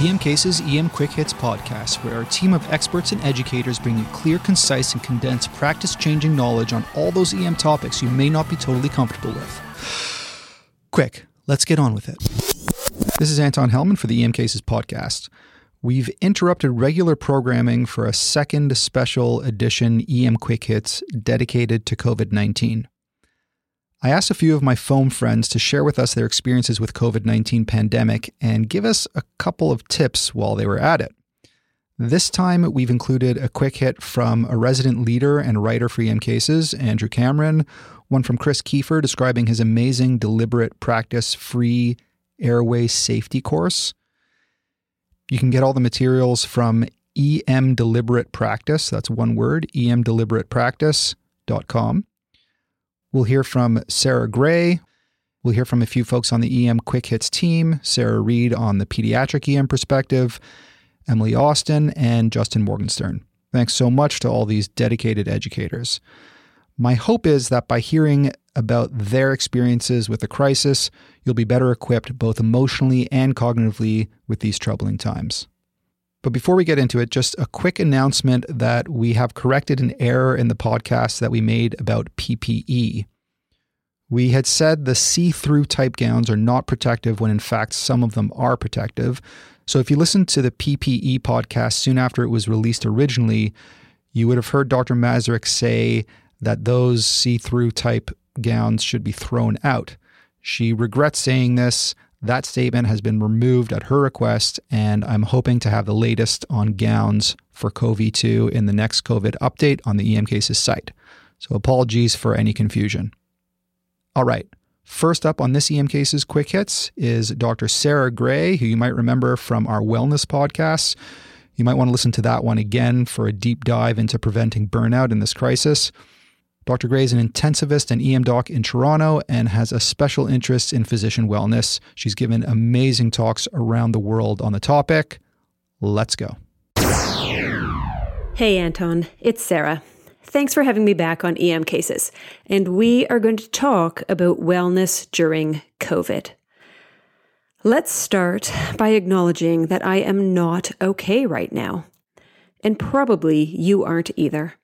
EM Cases EM Quick Hits podcast, where our team of experts and educators bring you clear, concise, and condensed practice changing knowledge on all those EM topics you may not be totally comfortable with. Quick, let's get on with it. This is Anton Helman for the EM Cases podcast. We've interrupted regular programming for a second special edition EM Quick Hits dedicated to COVID 19. I asked a few of my foam friends to share with us their experiences with COVID-19 pandemic and give us a couple of tips while they were at it. This time, we've included a quick hit from a resident leader and writer for EM Cases, Andrew Cameron, one from Chris Kiefer describing his amazing deliberate practice free airway safety course. You can get all the materials from EM Deliberate Practice, that's one word, emdeliberatepractice.com. We'll hear from Sarah Gray. We'll hear from a few folks on the EM Quick Hits team Sarah Reid on the pediatric EM perspective, Emily Austin, and Justin Morgenstern. Thanks so much to all these dedicated educators. My hope is that by hearing about their experiences with the crisis, you'll be better equipped both emotionally and cognitively with these troubling times. But before we get into it, just a quick announcement that we have corrected an error in the podcast that we made about PPE. We had said the see through type gowns are not protective when in fact some of them are protective. So if you listened to the PPE podcast soon after it was released originally, you would have heard Dr. Mazurek say that those see through type gowns should be thrown out. She regrets saying this. That statement has been removed at her request, and I'm hoping to have the latest on gowns for CoV 2 in the next COVID update on the EM Cases site. So apologies for any confusion. All right. First up on this EM Cases Quick Hits is Dr. Sarah Gray, who you might remember from our wellness podcasts. You might want to listen to that one again for a deep dive into preventing burnout in this crisis. Dr. Gray is an intensivist and EM doc in Toronto and has a special interest in physician wellness. She's given amazing talks around the world on the topic. Let's go. Hey, Anton. It's Sarah. Thanks for having me back on EM Cases. And we are going to talk about wellness during COVID. Let's start by acknowledging that I am not okay right now. And probably you aren't either.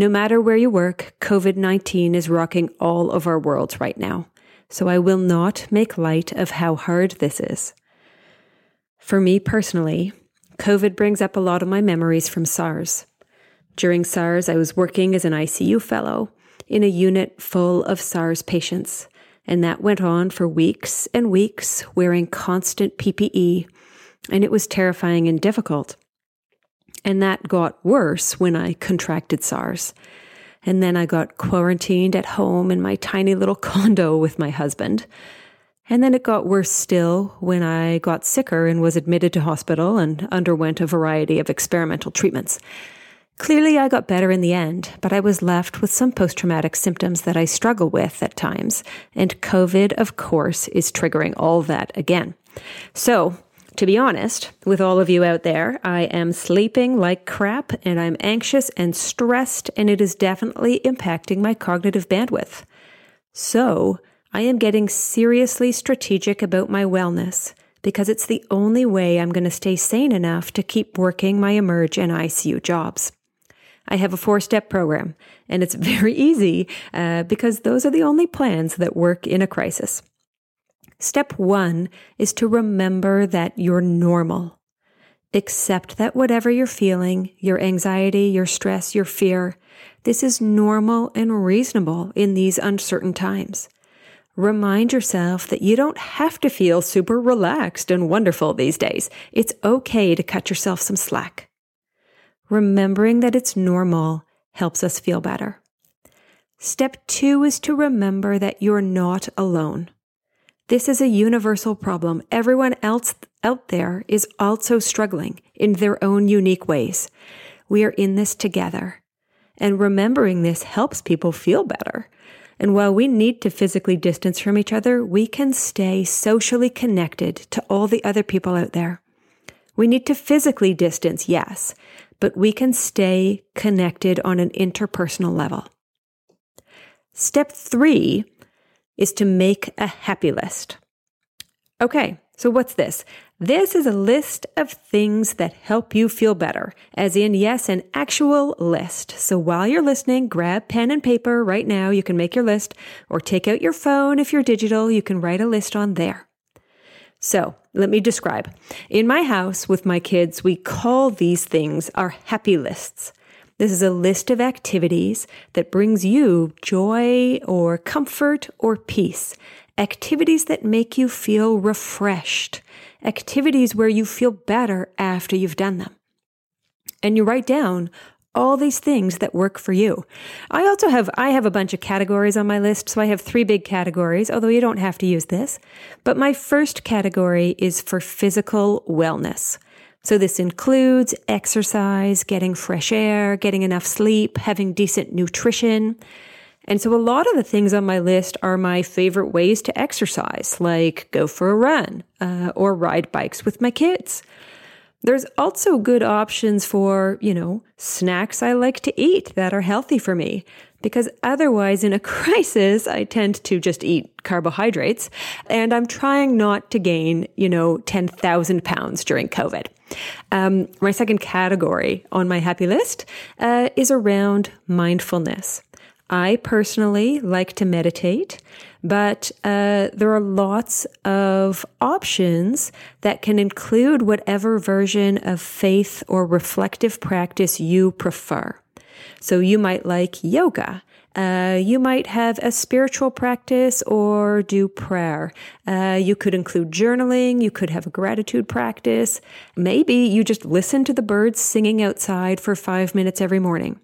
No matter where you work, COVID 19 is rocking all of our worlds right now. So I will not make light of how hard this is. For me personally, COVID brings up a lot of my memories from SARS. During SARS, I was working as an ICU fellow in a unit full of SARS patients, and that went on for weeks and weeks, wearing constant PPE, and it was terrifying and difficult. And that got worse when I contracted SARS. And then I got quarantined at home in my tiny little condo with my husband. And then it got worse still when I got sicker and was admitted to hospital and underwent a variety of experimental treatments. Clearly, I got better in the end, but I was left with some post traumatic symptoms that I struggle with at times. And COVID, of course, is triggering all that again. So, to be honest, with all of you out there, I am sleeping like crap and I'm anxious and stressed, and it is definitely impacting my cognitive bandwidth. So, I am getting seriously strategic about my wellness because it's the only way I'm going to stay sane enough to keep working my emerge and ICU jobs. I have a four step program, and it's very easy uh, because those are the only plans that work in a crisis. Step one is to remember that you're normal. Accept that whatever you're feeling, your anxiety, your stress, your fear, this is normal and reasonable in these uncertain times. Remind yourself that you don't have to feel super relaxed and wonderful these days. It's okay to cut yourself some slack. Remembering that it's normal helps us feel better. Step two is to remember that you're not alone. This is a universal problem. Everyone else out there is also struggling in their own unique ways. We are in this together. And remembering this helps people feel better. And while we need to physically distance from each other, we can stay socially connected to all the other people out there. We need to physically distance, yes, but we can stay connected on an interpersonal level. Step three is to make a happy list. Okay, so what's this? This is a list of things that help you feel better, as in, yes, an actual list. So while you're listening, grab pen and paper right now. You can make your list, or take out your phone if you're digital. You can write a list on there. So let me describe. In my house with my kids, we call these things our happy lists. This is a list of activities that brings you joy or comfort or peace. Activities that make you feel refreshed activities where you feel better after you've done them. And you write down all these things that work for you. I also have I have a bunch of categories on my list, so I have three big categories, although you don't have to use this. But my first category is for physical wellness. So this includes exercise, getting fresh air, getting enough sleep, having decent nutrition. And so a lot of the things on my list are my favorite ways to exercise, like go for a run uh, or ride bikes with my kids. There's also good options for, you know, snacks I like to eat that are healthy for me. Because otherwise, in a crisis, I tend to just eat carbohydrates. And I'm trying not to gain, you know, 10,000 pounds during COVID. Um, my second category on my happy list uh, is around mindfulness. I personally like to meditate, but uh, there are lots of options that can include whatever version of faith or reflective practice you prefer. So you might like yoga. Uh, you might have a spiritual practice or do prayer. Uh, you could include journaling. You could have a gratitude practice. Maybe you just listen to the birds singing outside for five minutes every morning.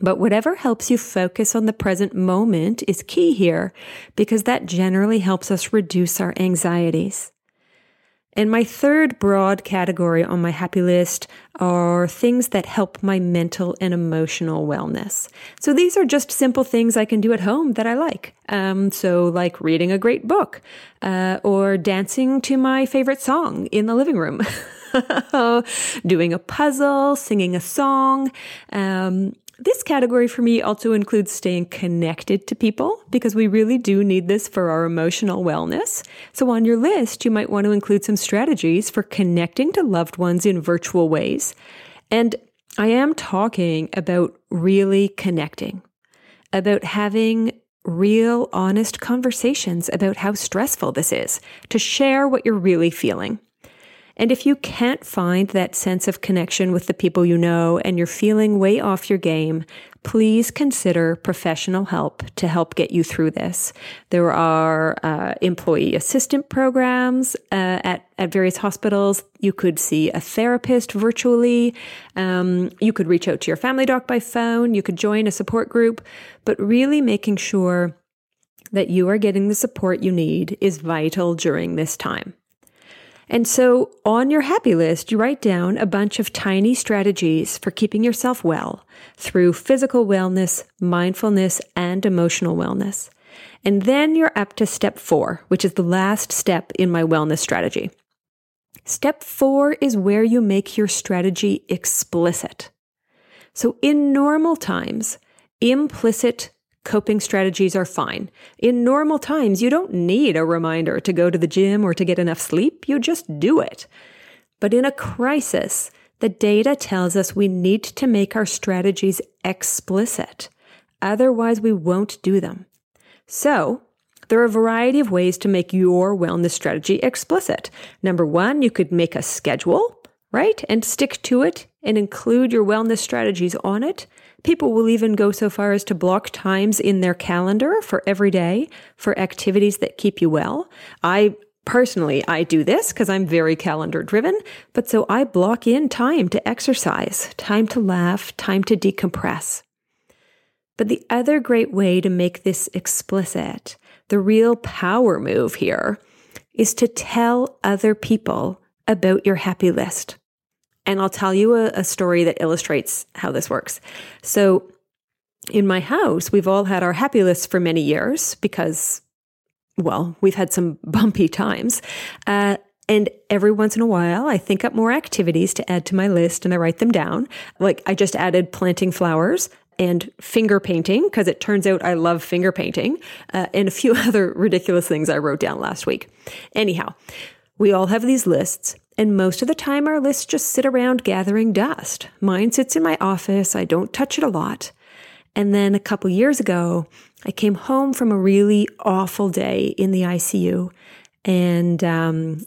But whatever helps you focus on the present moment is key here because that generally helps us reduce our anxieties. And my third broad category on my happy list are things that help my mental and emotional wellness. So these are just simple things I can do at home that I like. Um, so like reading a great book, uh, or dancing to my favorite song in the living room. doing a puzzle, singing a song, um, this category for me also includes staying connected to people because we really do need this for our emotional wellness. So, on your list, you might want to include some strategies for connecting to loved ones in virtual ways. And I am talking about really connecting, about having real, honest conversations about how stressful this is, to share what you're really feeling. And if you can't find that sense of connection with the people you know and you're feeling way off your game, please consider professional help to help get you through this. There are uh, employee assistant programs uh, at, at various hospitals. You could see a therapist virtually. Um, you could reach out to your family doc by phone. You could join a support group, but really making sure that you are getting the support you need is vital during this time. And so on your happy list, you write down a bunch of tiny strategies for keeping yourself well through physical wellness, mindfulness, and emotional wellness. And then you're up to step four, which is the last step in my wellness strategy. Step four is where you make your strategy explicit. So in normal times, implicit coping strategies are fine. In normal times, you don't need a reminder to go to the gym or to get enough sleep. You just do it. But in a crisis, the data tells us we need to make our strategies explicit. Otherwise, we won't do them. So, there are a variety of ways to make your wellness strategy explicit. Number one, you could make a schedule, right? And stick to it and include your wellness strategies on it. People will even go so far as to block times in their calendar for every day for activities that keep you well. I personally, I do this because I'm very calendar driven, but so I block in time to exercise, time to laugh, time to decompress. But the other great way to make this explicit, the real power move here, is to tell other people about your happy list. And I'll tell you a, a story that illustrates how this works. So, in my house, we've all had our happy lists for many years because, well, we've had some bumpy times. Uh, and every once in a while, I think up more activities to add to my list and I write them down. Like I just added planting flowers and finger painting because it turns out I love finger painting uh, and a few other ridiculous things I wrote down last week. Anyhow, We all have these lists, and most of the time our lists just sit around gathering dust. Mine sits in my office, I don't touch it a lot. And then a couple years ago, I came home from a really awful day in the ICU, and um,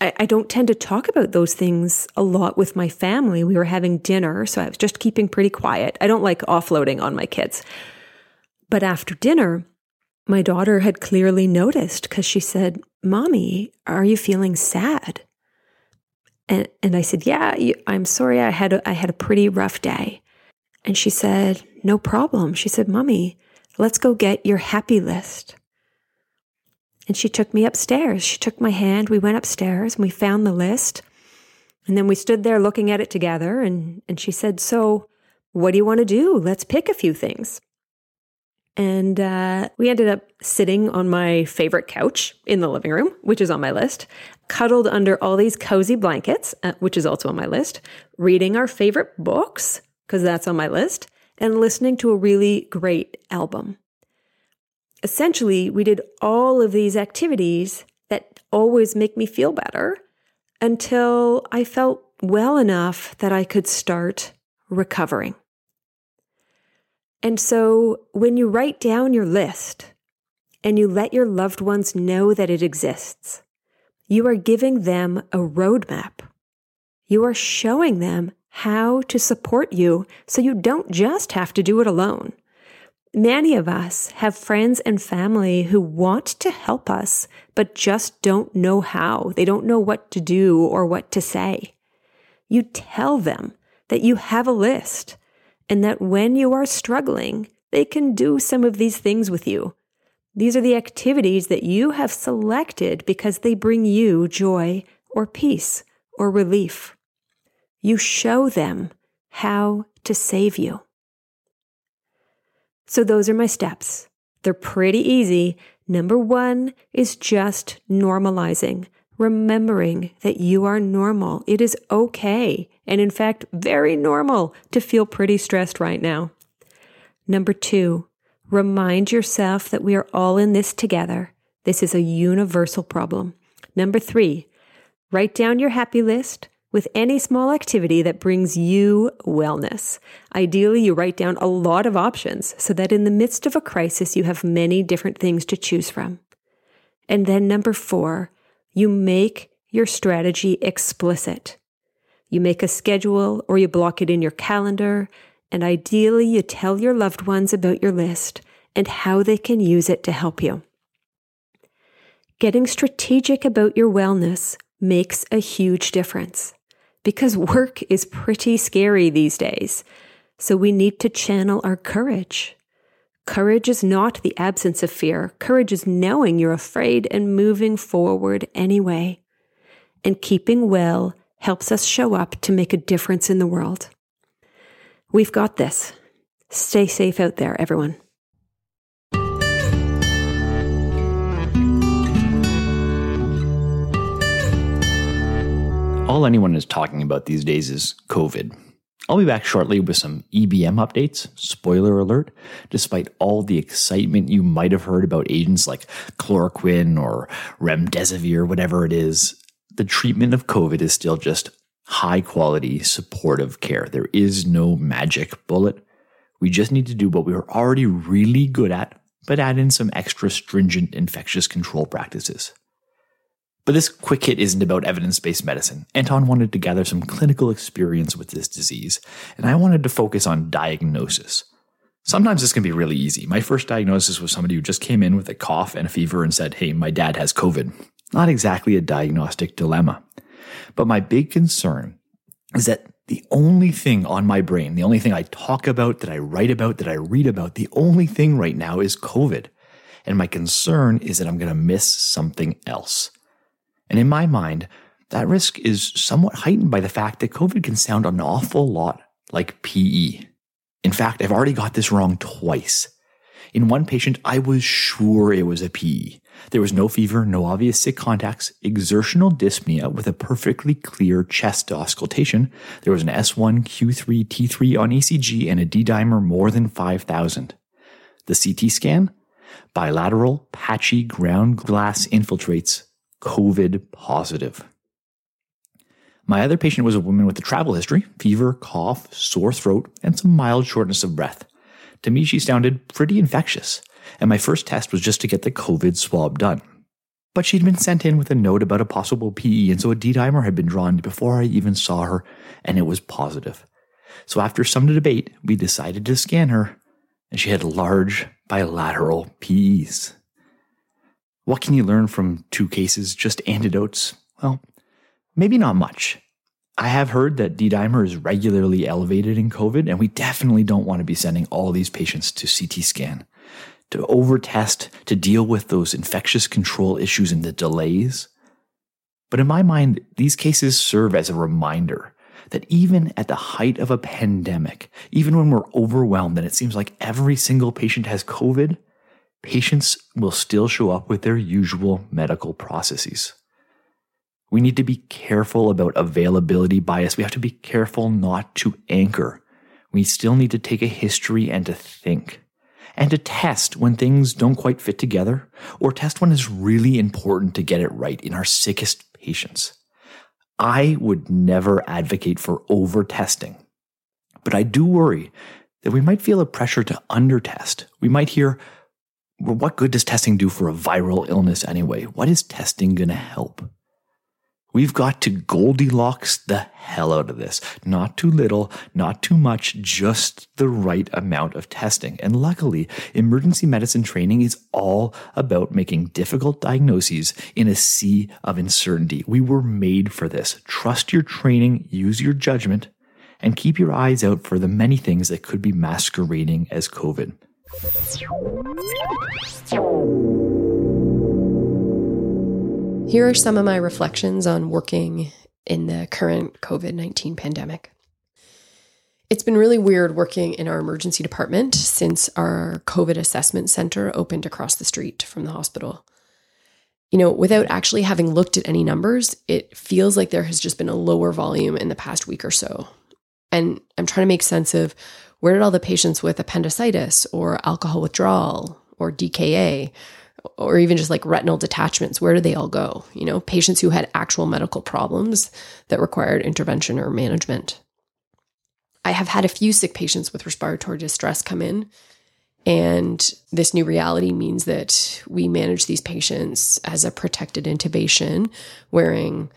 I, I don't tend to talk about those things a lot with my family. We were having dinner, so I was just keeping pretty quiet. I don't like offloading on my kids. But after dinner, my daughter had clearly noticed because she said, Mommy, are you feeling sad? And, and I said, Yeah, you, I'm sorry. I had, a, I had a pretty rough day. And she said, No problem. She said, Mommy, let's go get your happy list. And she took me upstairs. She took my hand. We went upstairs and we found the list. And then we stood there looking at it together. And, and she said, So, what do you want to do? Let's pick a few things. And uh, we ended up sitting on my favorite couch in the living room, which is on my list, cuddled under all these cozy blankets, uh, which is also on my list, reading our favorite books, because that's on my list, and listening to a really great album essentially, we did all of these activities that always make me feel better until I felt well enough that I could start recovering. And so when you write down your list and you let your loved ones know that it exists, you are giving them a roadmap. You are showing them how to support you so you don't just have to do it alone. Many of us have friends and family who want to help us, but just don't know how. They don't know what to do or what to say. You tell them that you have a list and that when you are struggling, they can do some of these things with you. These are the activities that you have selected because they bring you joy or peace or relief. You show them how to save you. So those are my steps. They're pretty easy. Number one is just normalizing, remembering that you are normal. It is okay, and in fact, very normal to feel pretty stressed right now. Number two, remind yourself that we are all in this together. This is a universal problem. Number three, write down your happy list with any small activity that brings you wellness. Ideally, you write down a lot of options so that in the midst of a crisis, you have many different things to choose from. And then, number four, you make your strategy explicit. You make a schedule or you block it in your calendar, and ideally, you tell your loved ones about your list and how they can use it to help you. Getting strategic about your wellness makes a huge difference because work is pretty scary these days. So we need to channel our courage. Courage is not the absence of fear. Courage is knowing you're afraid and moving forward anyway. And keeping well helps us show up to make a difference in the world. We've got this. Stay safe out there, everyone. all anyone is talking about these days is COVID. I'll be back shortly with some EBM updates. Spoiler alert. Despite all the excitement you might have heard about agents like chloroquine or remdesivir, whatever it is, the treatment of COVID is still just high quality supportive care. There is no magic bullet. We just need to do what we are already really good at, but add in some extra stringent infectious control practices. But this quick hit isn't about evidence based medicine. Anton wanted to gather some clinical experience with this disease, and I wanted to focus on diagnosis. Sometimes this can be really easy. My first diagnosis was somebody who just came in with a cough and a fever and said, Hey, my dad has COVID. Not exactly a diagnostic dilemma. But my big concern is that the only thing on my brain, the only thing I talk about, that I write about, that I read about, the only thing right now is COVID. And my concern is that I'm going to miss something else. And in my mind, that risk is somewhat heightened by the fact that COVID can sound an awful lot like PE. In fact, I've already got this wrong twice. In one patient, I was sure it was a PE. There was no fever, no obvious sick contacts, exertional dyspnea with a perfectly clear chest auscultation. There was an S1, Q3, T3 on ECG and a D dimer more than 5,000. The CT scan? Bilateral, patchy ground glass infiltrates COVID positive. My other patient was a woman with a travel history fever, cough, sore throat, and some mild shortness of breath. To me, she sounded pretty infectious, and my first test was just to get the COVID swab done. But she'd been sent in with a note about a possible PE, and so a D dimer had been drawn before I even saw her, and it was positive. So after some debate, we decided to scan her, and she had large bilateral PEs. What can you learn from two cases? Just antidotes? Well, maybe not much. I have heard that D dimer is regularly elevated in COVID, and we definitely don't want to be sending all these patients to CT scan. To overtest, to deal with those infectious control issues and the delays. But in my mind, these cases serve as a reminder that even at the height of a pandemic, even when we're overwhelmed and it seems like every single patient has COVID, patients will still show up with their usual medical processes. We need to be careful about availability bias. We have to be careful not to anchor. We still need to take a history and to think. And to test when things don't quite fit together, or test when it's really important to get it right in our sickest patients. I would never advocate for over testing, but I do worry that we might feel a pressure to under test. We might hear, well, what good does testing do for a viral illness anyway? What is testing going to help? We've got to Goldilocks the hell out of this. Not too little, not too much, just the right amount of testing. And luckily, emergency medicine training is all about making difficult diagnoses in a sea of uncertainty. We were made for this. Trust your training, use your judgment, and keep your eyes out for the many things that could be masquerading as COVID. Here are some of my reflections on working in the current COVID 19 pandemic. It's been really weird working in our emergency department since our COVID assessment center opened across the street from the hospital. You know, without actually having looked at any numbers, it feels like there has just been a lower volume in the past week or so. And I'm trying to make sense of where did all the patients with appendicitis or alcohol withdrawal or DKA or even just like retinal detachments, where do they all go? You know, patients who had actual medical problems that required intervention or management. I have had a few sick patients with respiratory distress come in, and this new reality means that we manage these patients as a protected intubation, wearing,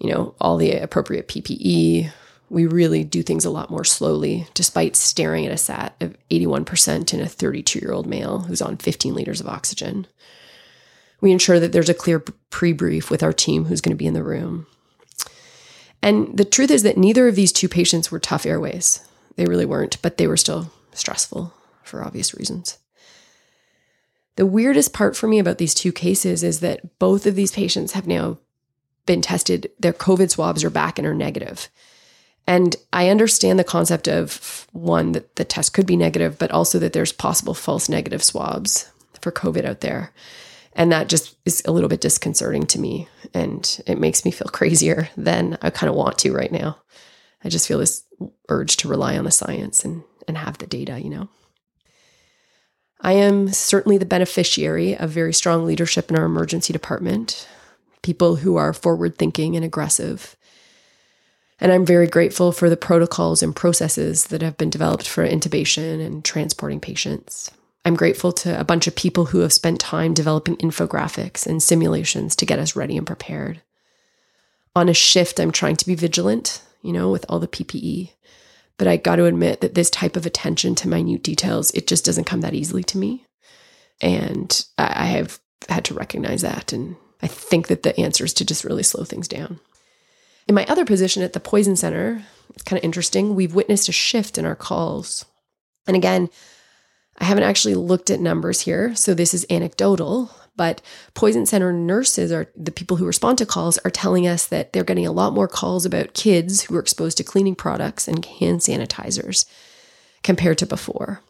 you know, all the appropriate PPE, we really do things a lot more slowly, despite staring at a sat of 81% in a 32 year old male who's on 15 liters of oxygen. We ensure that there's a clear pre brief with our team who's going to be in the room. And the truth is that neither of these two patients were tough airways. They really weren't, but they were still stressful for obvious reasons. The weirdest part for me about these two cases is that both of these patients have now been tested, their COVID swabs are back and are negative. And I understand the concept of one, that the test could be negative, but also that there's possible false negative swabs for COVID out there. And that just is a little bit disconcerting to me. And it makes me feel crazier than I kind of want to right now. I just feel this urge to rely on the science and, and have the data, you know. I am certainly the beneficiary of very strong leadership in our emergency department, people who are forward thinking and aggressive and I'm very grateful for the protocols and processes that have been developed for intubation and transporting patients. I'm grateful to a bunch of people who have spent time developing infographics and simulations to get us ready and prepared. On a shift, I'm trying to be vigilant, you know, with all the PPE. But I got to admit that this type of attention to minute details, it just doesn't come that easily to me. And I have had to recognize that. And I think that the answer is to just really slow things down. In my other position at the Poison Center, it's kind of interesting. We've witnessed a shift in our calls. And again, I haven't actually looked at numbers here, so this is anecdotal, but Poison Center nurses are the people who respond to calls are telling us that they're getting a lot more calls about kids who are exposed to cleaning products and hand sanitizers compared to before.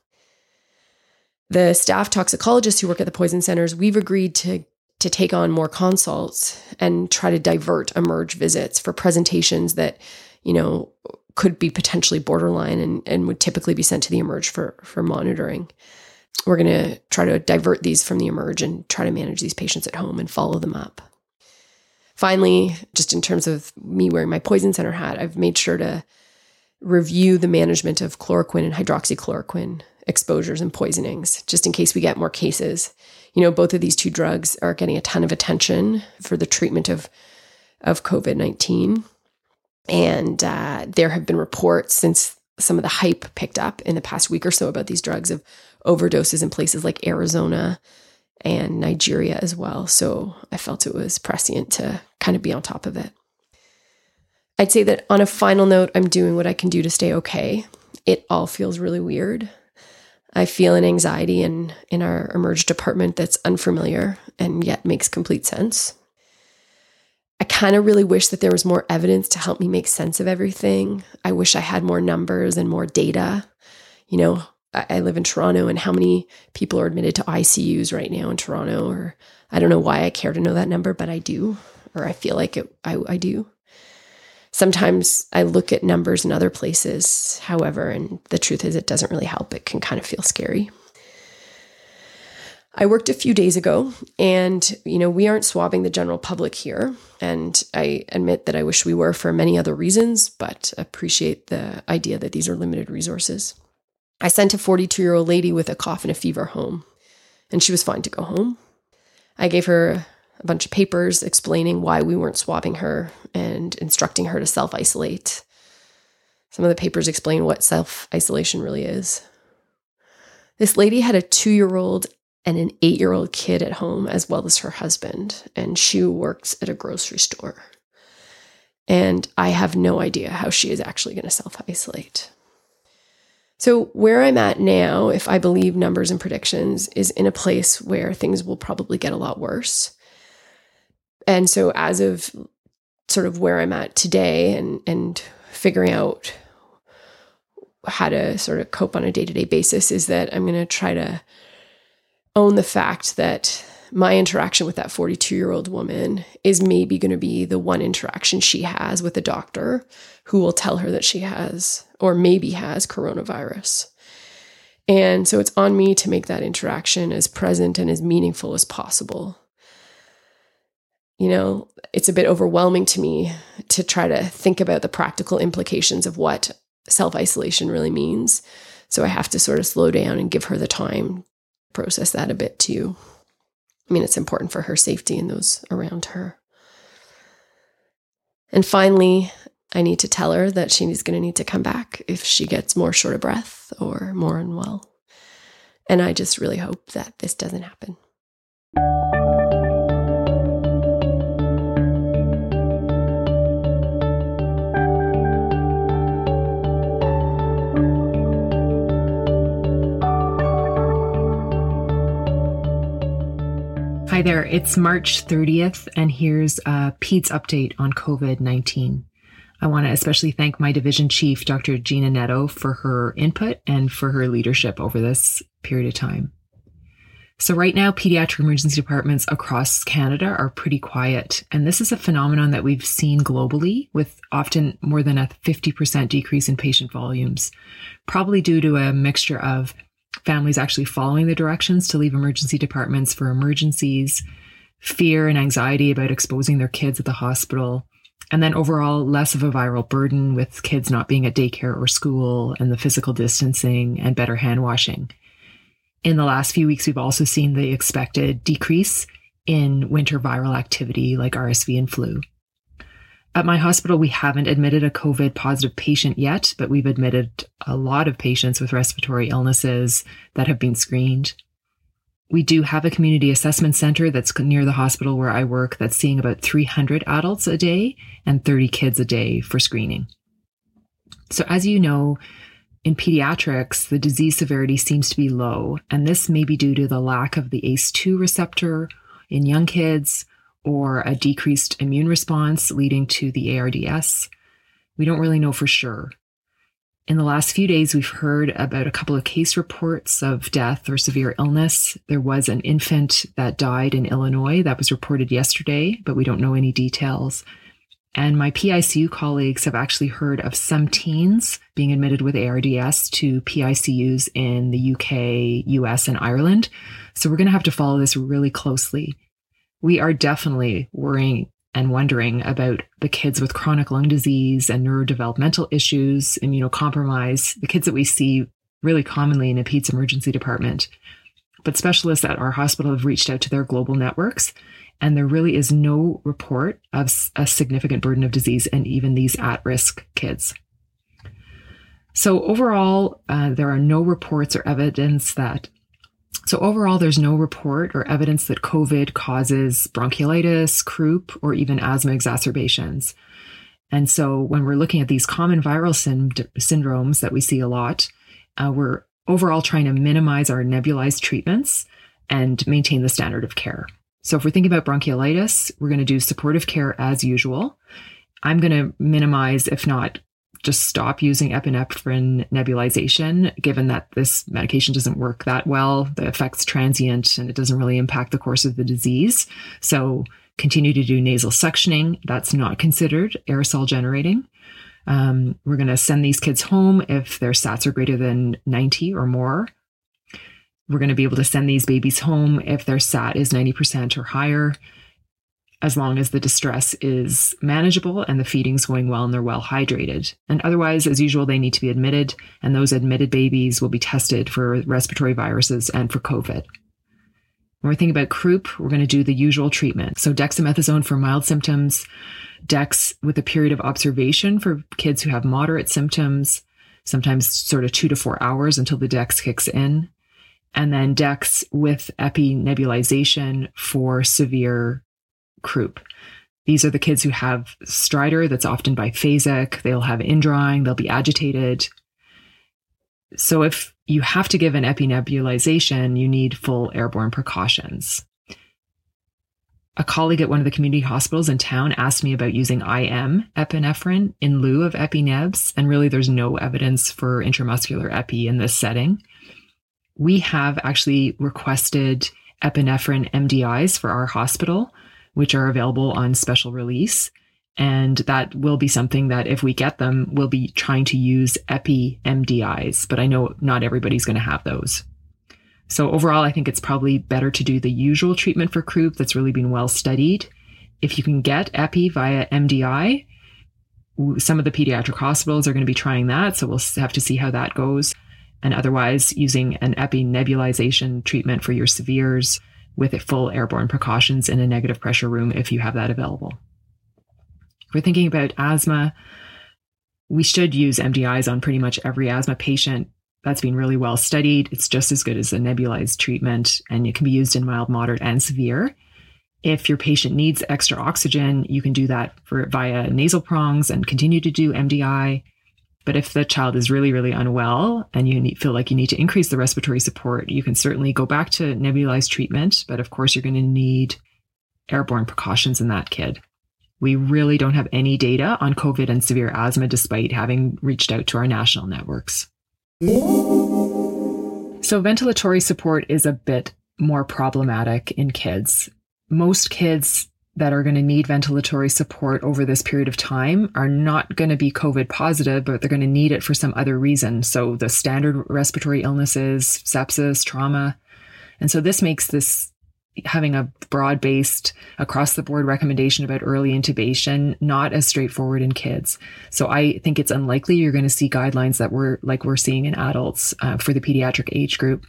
The staff toxicologists who work at the poison centers, we've agreed to to take on more consults and try to divert emerge visits for presentations that you know could be potentially borderline and, and would typically be sent to the emerge for for monitoring. We're going to try to divert these from the emerge and try to manage these patients at home and follow them up. Finally, just in terms of me wearing my poison center hat, I've made sure to review the management of chloroquine and hydroxychloroquine exposures and poisonings, just in case we get more cases. You know, both of these two drugs are getting a ton of attention for the treatment of of COVID nineteen, and uh, there have been reports since some of the hype picked up in the past week or so about these drugs of overdoses in places like Arizona and Nigeria as well. So I felt it was prescient to kind of be on top of it. I'd say that on a final note, I'm doing what I can do to stay okay. It all feels really weird. I feel an anxiety in, in our emerge department that's unfamiliar and yet makes complete sense. I kind of really wish that there was more evidence to help me make sense of everything. I wish I had more numbers and more data. You know, I live in Toronto and how many people are admitted to ICUs right now in Toronto, or I don't know why I care to know that number, but I do, or I feel like it, I, I do. Sometimes I look at numbers in other places, however, and the truth is it doesn't really help. It can kind of feel scary. I worked a few days ago and, you know, we aren't swabbing the general public here. And I admit that I wish we were for many other reasons, but appreciate the idea that these are limited resources. I sent a 42 year old lady with a cough and a fever home, and she was fine to go home. I gave her a bunch of papers explaining why we weren't swabbing her and instructing her to self isolate. Some of the papers explain what self isolation really is. This lady had a two year old and an eight year old kid at home, as well as her husband, and she works at a grocery store. And I have no idea how she is actually going to self isolate. So, where I'm at now, if I believe numbers and predictions, is in a place where things will probably get a lot worse. And so, as of sort of where I'm at today and, and figuring out how to sort of cope on a day to day basis, is that I'm going to try to own the fact that my interaction with that 42 year old woman is maybe going to be the one interaction she has with a doctor who will tell her that she has or maybe has coronavirus. And so it's on me to make that interaction as present and as meaningful as possible. You know, it's a bit overwhelming to me to try to think about the practical implications of what self isolation really means. So I have to sort of slow down and give her the time process that a bit too. I mean, it's important for her safety and those around her. And finally, I need to tell her that she's going to need to come back if she gets more short of breath or more unwell. And I just really hope that this doesn't happen. Hi there, it's March 30th, and here's uh, a PEDS update on COVID 19. I want to especially thank my division chief, Dr. Gina Neto, for her input and for her leadership over this period of time. So, right now, pediatric emergency departments across Canada are pretty quiet. And this is a phenomenon that we've seen globally with often more than a 50% decrease in patient volumes, probably due to a mixture of families actually following the directions to leave emergency departments for emergencies, fear and anxiety about exposing their kids at the hospital, and then overall less of a viral burden with kids not being at daycare or school and the physical distancing and better hand washing. In the last few weeks, we've also seen the expected decrease in winter viral activity like RSV and flu. At my hospital, we haven't admitted a COVID positive patient yet, but we've admitted a lot of patients with respiratory illnesses that have been screened. We do have a community assessment center that's near the hospital where I work that's seeing about 300 adults a day and 30 kids a day for screening. So, as you know, in pediatrics, the disease severity seems to be low, and this may be due to the lack of the ACE2 receptor in young kids or a decreased immune response leading to the ARDS. We don't really know for sure. In the last few days, we've heard about a couple of case reports of death or severe illness. There was an infant that died in Illinois that was reported yesterday, but we don't know any details. And my PICU colleagues have actually heard of some teens being admitted with ARDS to PICUs in the UK, US, and Ireland. So we're going to have to follow this really closely we are definitely worrying and wondering about the kids with chronic lung disease and neurodevelopmental issues, immunocompromise, the kids that we see really commonly in a PEDS emergency department. But specialists at our hospital have reached out to their global networks, and there really is no report of a significant burden of disease in even these at risk kids. So, overall, uh, there are no reports or evidence that so, overall, there's no report or evidence that COVID causes bronchiolitis, croup, or even asthma exacerbations. And so, when we're looking at these common viral syndromes that we see a lot, uh, we're overall trying to minimize our nebulized treatments and maintain the standard of care. So, if we're thinking about bronchiolitis, we're going to do supportive care as usual. I'm going to minimize, if not just stop using epinephrine nebulization, given that this medication doesn't work that well. The effect's transient and it doesn't really impact the course of the disease. So continue to do nasal suctioning. That's not considered aerosol generating. Um, we're going to send these kids home if their SATs are greater than 90 or more. We're going to be able to send these babies home if their SAT is 90% or higher as long as the distress is manageable and the feeding's going well and they're well hydrated. And otherwise, as usual, they need to be admitted, and those admitted babies will be tested for respiratory viruses and for COVID. When we're thinking about croup, we're going to do the usual treatment. So dexamethasone for mild symptoms, dex with a period of observation for kids who have moderate symptoms, sometimes sort of two to four hours until the dex kicks in. And then dex with epi nebulization for severe croup. These are the kids who have stridor that's often biphasic. They'll have indrawing, they'll be agitated. So if you have to give an epinebulization, you need full airborne precautions. A colleague at one of the community hospitals in town asked me about using IM epinephrine in lieu of epinebs, and really there's no evidence for intramuscular epi in this setting. We have actually requested epinephrine MDIs for our hospital which are available on special release. And that will be something that if we get them, we'll be trying to use epi MDIs, but I know not everybody's going to have those. So overall, I think it's probably better to do the usual treatment for croup that's really been well studied. If you can get epi via MDI, some of the pediatric hospitals are going to be trying that. So we'll have to see how that goes. And otherwise, using an epi nebulization treatment for your severes with full airborne precautions in a negative pressure room if you have that available. If we're thinking about asthma, we should use MDIs on pretty much every asthma patient. That's been really well studied. It's just as good as a nebulized treatment, and it can be used in mild, moderate, and severe. If your patient needs extra oxygen, you can do that for via nasal prongs and continue to do MDI. But if the child is really, really unwell and you need, feel like you need to increase the respiratory support, you can certainly go back to nebulized treatment. But of course, you're going to need airborne precautions in that kid. We really don't have any data on COVID and severe asthma despite having reached out to our national networks. So, ventilatory support is a bit more problematic in kids. Most kids that are going to need ventilatory support over this period of time are not going to be COVID positive, but they're going to need it for some other reason. So the standard respiratory illnesses, sepsis, trauma. And so this makes this having a broad based across the board recommendation about early intubation not as straightforward in kids. So I think it's unlikely you're going to see guidelines that we're like we're seeing in adults uh, for the pediatric age group.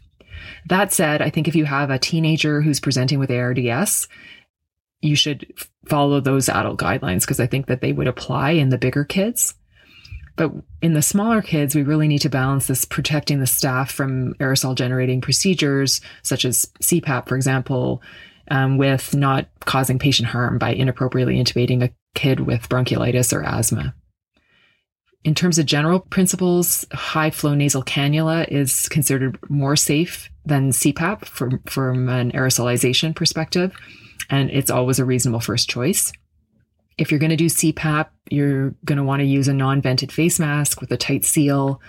That said, I think if you have a teenager who's presenting with ARDS, you should follow those adult guidelines because I think that they would apply in the bigger kids. But in the smaller kids, we really need to balance this protecting the staff from aerosol generating procedures, such as CPAP, for example, um, with not causing patient harm by inappropriately intubating a kid with bronchiolitis or asthma. In terms of general principles, high flow nasal cannula is considered more safe than CPAP from, from an aerosolization perspective and it's always a reasonable first choice. If you're going to do CPAP, you're going to want to use a non vented face mask with a tight seal,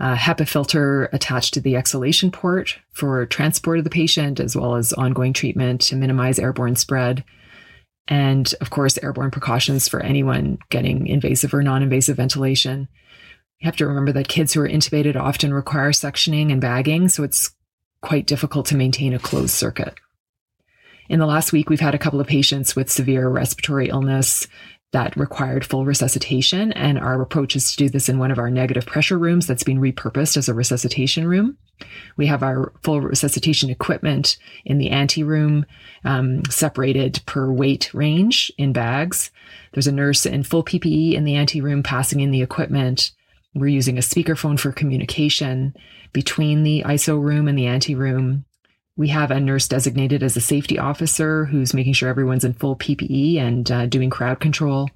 a HEPA filter attached to the exhalation port for transport of the patient, as well as ongoing treatment to minimize airborne spread. And of course, airborne precautions for anyone getting invasive or non invasive ventilation. You have to remember that kids who are intubated often require suctioning and bagging, so it's quite difficult to maintain a closed circuit. In the last week, we've had a couple of patients with severe respiratory illness that required full resuscitation. And our approach is to do this in one of our negative pressure rooms that's been repurposed as a resuscitation room. We have our full resuscitation equipment in the ante room, um, separated per weight range in bags. There's a nurse in full PPE in the ante room passing in the equipment. We're using a speakerphone for communication between the ISO room and the ante room. We have a nurse designated as a safety officer who's making sure everyone's in full PPE and uh, doing crowd control.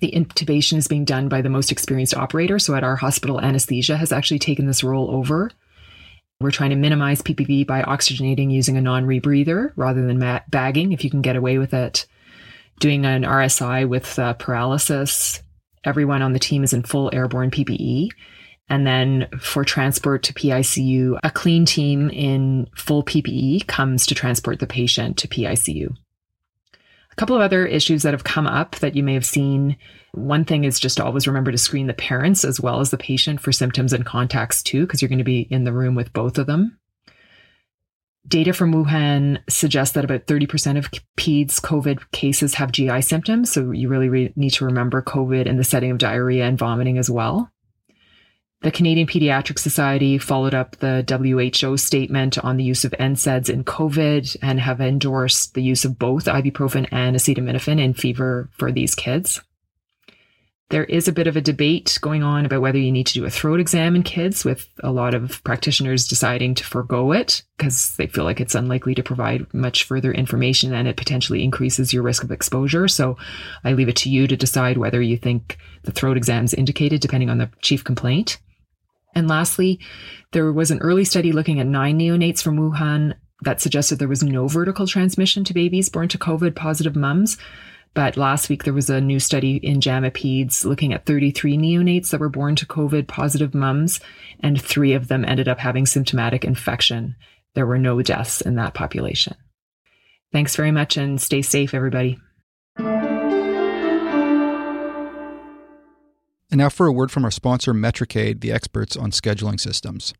The intubation is being done by the most experienced operator. So at our hospital, anesthesia has actually taken this role over. We're trying to minimize PPV by oxygenating using a non rebreather rather than ma- bagging if you can get away with it. Doing an RSI with uh, paralysis. Everyone on the team is in full airborne PPE. And then for transport to PICU, a clean team in full PPE comes to transport the patient to PICU. A couple of other issues that have come up that you may have seen. One thing is just always remember to screen the parents as well as the patient for symptoms and contacts too, because you're going to be in the room with both of them. Data from Wuhan suggests that about 30% of PEDS COVID cases have GI symptoms. So you really re- need to remember COVID in the setting of diarrhea and vomiting as well. The Canadian Pediatric Society followed up the WHO statement on the use of NSAIDs in COVID and have endorsed the use of both ibuprofen and acetaminophen in fever for these kids. There is a bit of a debate going on about whether you need to do a throat exam in kids, with a lot of practitioners deciding to forego it because they feel like it's unlikely to provide much further information and it potentially increases your risk of exposure. So I leave it to you to decide whether you think the throat exam is indicated, depending on the chief complaint. And lastly, there was an early study looking at nine neonates from Wuhan that suggested there was no vertical transmission to babies born to COVID positive mums. But last week, there was a new study in JAMA Peds looking at 33 neonates that were born to COVID positive mums, and three of them ended up having symptomatic infection. There were no deaths in that population. Thanks very much and stay safe, everybody. And now for a word from our sponsor, Metricaid, the experts on scheduling systems.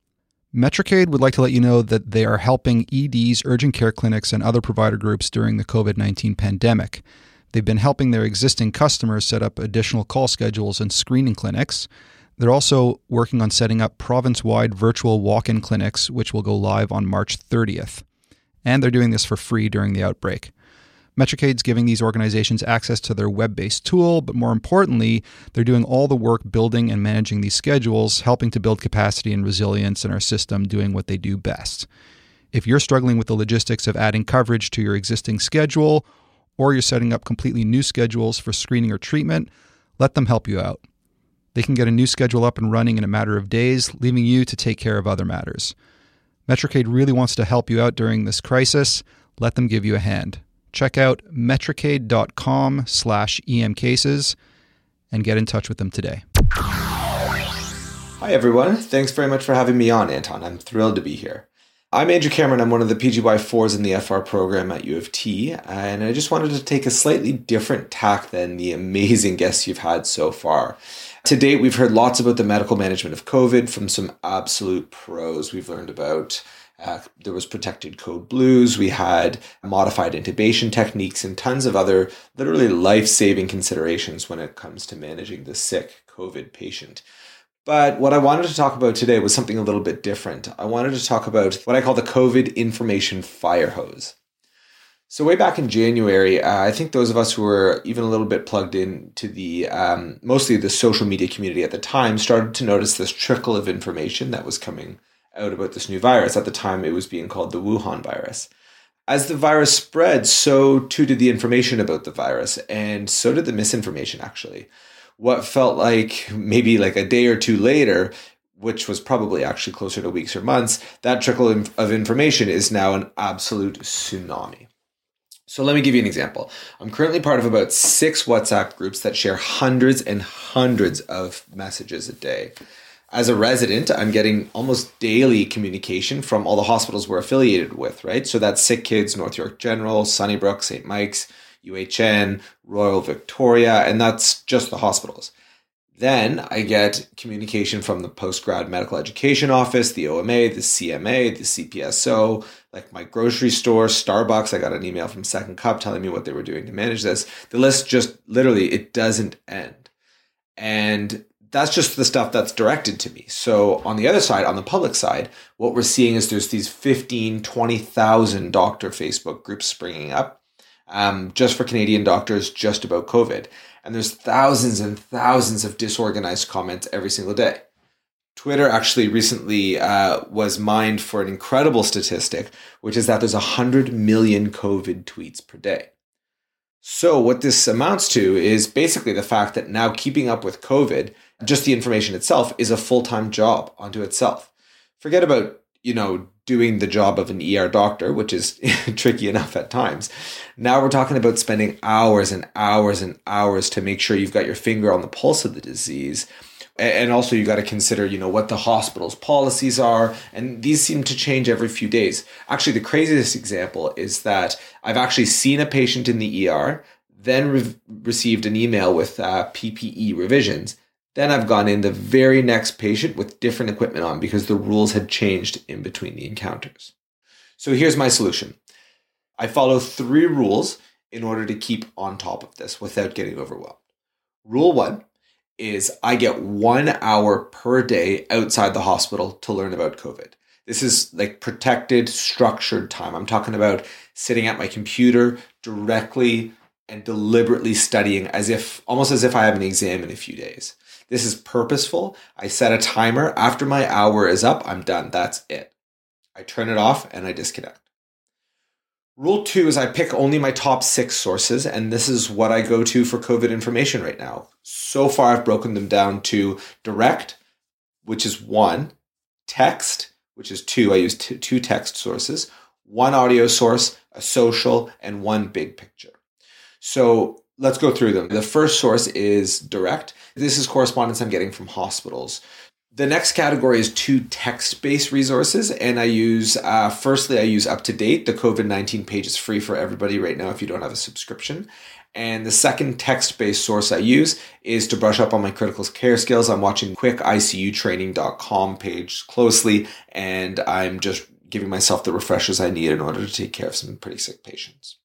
Metricaid would like to let you know that they are helping EDs, urgent care clinics, and other provider groups during the COVID 19 pandemic. They've been helping their existing customers set up additional call schedules and screening clinics. They're also working on setting up province wide virtual walk in clinics, which will go live on March 30th. And they're doing this for free during the outbreak. Metricaid's giving these organizations access to their web based tool, but more importantly, they're doing all the work building and managing these schedules, helping to build capacity and resilience in our system, doing what they do best. If you're struggling with the logistics of adding coverage to your existing schedule, or you're setting up completely new schedules for screening or treatment, let them help you out. They can get a new schedule up and running in a matter of days, leaving you to take care of other matters. Metricaid really wants to help you out during this crisis. Let them give you a hand check out metricaid.com slash emcases and get in touch with them today. Hi, everyone. Thanks very much for having me on, Anton. I'm thrilled to be here. I'm Andrew Cameron. I'm one of the PGY4s in the FR program at U of T, and I just wanted to take a slightly different tack than the amazing guests you've had so far. To date, we've heard lots about the medical management of COVID from some absolute pros. We've learned about uh, there was protected code blues. We had modified intubation techniques and tons of other literally life saving considerations when it comes to managing the sick COVID patient. But what I wanted to talk about today was something a little bit different. I wanted to talk about what I call the COVID information fire hose. So way back in January, uh, I think those of us who were even a little bit plugged in to the um, mostly the social media community at the time started to notice this trickle of information that was coming out about this new virus. At the time, it was being called the Wuhan virus. As the virus spread, so too did the information about the virus, and so did the misinformation, actually. What felt like maybe like a day or two later, which was probably actually closer to weeks or months, that trickle of information is now an absolute tsunami. So let me give you an example. I'm currently part of about six WhatsApp groups that share hundreds and hundreds of messages a day as a resident, I'm getting almost daily communication from all the hospitals we're affiliated with, right? So that's Sick Kids, North York General, Sunnybrook, St. Mike's, UHN, Royal Victoria, and that's just the hospitals. Then I get communication from the postgrad medical education office, the OMA, the CMA, the CPSO, like my grocery store, Starbucks. I got an email from Second Cup telling me what they were doing to manage this. The list just literally it doesn't end. And that's just the stuff that's directed to me. So on the other side, on the public side, what we're seeing is there's these 15, 20,000 doctor Facebook groups springing up um, just for Canadian doctors just about COVID. And there's thousands and thousands of disorganized comments every single day. Twitter actually recently uh, was mined for an incredible statistic, which is that there's 100 million COVID tweets per day. So, what this amounts to is basically the fact that now keeping up with COVID, just the information itself, is a full time job unto itself. Forget about, you know, doing the job of an ER doctor, which is tricky enough at times. Now we're talking about spending hours and hours and hours to make sure you've got your finger on the pulse of the disease. And also you got to consider, you know, what the hospital's policies are. And these seem to change every few days. Actually, the craziest example is that I've actually seen a patient in the ER, then re- received an email with uh, PPE revisions then I've gone in the very next patient with different equipment on because the rules had changed in between the encounters. So here's my solution I follow three rules in order to keep on top of this without getting overwhelmed. Rule one is I get one hour per day outside the hospital to learn about COVID. This is like protected, structured time. I'm talking about sitting at my computer directly and deliberately studying as if almost as if I have an exam in a few days. This is purposeful. I set a timer. After my hour is up, I'm done. That's it. I turn it off and I disconnect. Rule two is I pick only my top six sources, and this is what I go to for COVID information right now. So far, I've broken them down to direct, which is one, text, which is two. I use t- two text sources, one audio source, a social, and one big picture. So let's go through them. The first source is direct. This is correspondence I'm getting from hospitals. The next category is two text based resources, and I use, uh, firstly, I use Up to Date. The COVID 19 page is free for everybody right now if you don't have a subscription. And the second text based source I use is to brush up on my critical care skills. I'm watching quickICUtraining.com page closely, and I'm just giving myself the refreshers I need in order to take care of some pretty sick patients.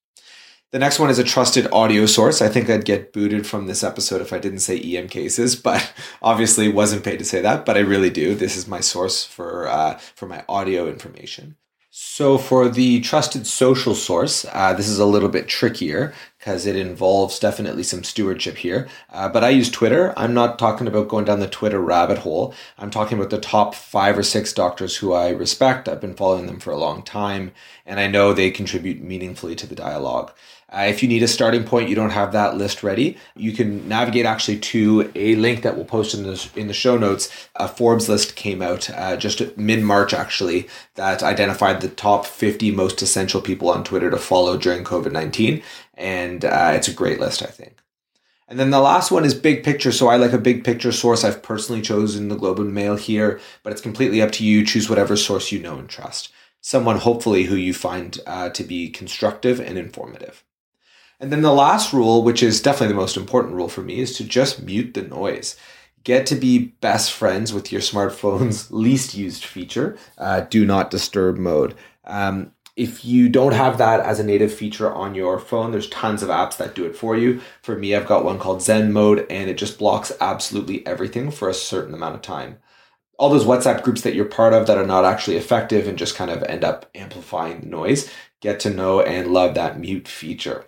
The next one is a trusted audio source. I think I'd get booted from this episode if I didn't say EM cases, but obviously wasn't paid to say that. But I really do. This is my source for uh, for my audio information. So for the trusted social source, uh, this is a little bit trickier because it involves definitely some stewardship here. Uh, but I use Twitter. I'm not talking about going down the Twitter rabbit hole. I'm talking about the top five or six doctors who I respect. I've been following them for a long time, and I know they contribute meaningfully to the dialogue. Uh, if you need a starting point, you don't have that list ready. You can navigate actually to a link that we'll post in the in the show notes. A Forbes list came out uh, just mid March actually that identified the top 50 most essential people on Twitter to follow during COVID 19, and uh, it's a great list, I think. And then the last one is big picture. So I like a big picture source. I've personally chosen the Globe and Mail here, but it's completely up to you. Choose whatever source you know and trust. Someone hopefully who you find uh, to be constructive and informative. And then the last rule, which is definitely the most important rule for me, is to just mute the noise. Get to be best friends with your smartphone's least used feature, uh, do not disturb mode. Um, if you don't have that as a native feature on your phone, there's tons of apps that do it for you. For me, I've got one called Zen Mode, and it just blocks absolutely everything for a certain amount of time. All those WhatsApp groups that you're part of that are not actually effective and just kind of end up amplifying the noise, get to know and love that mute feature.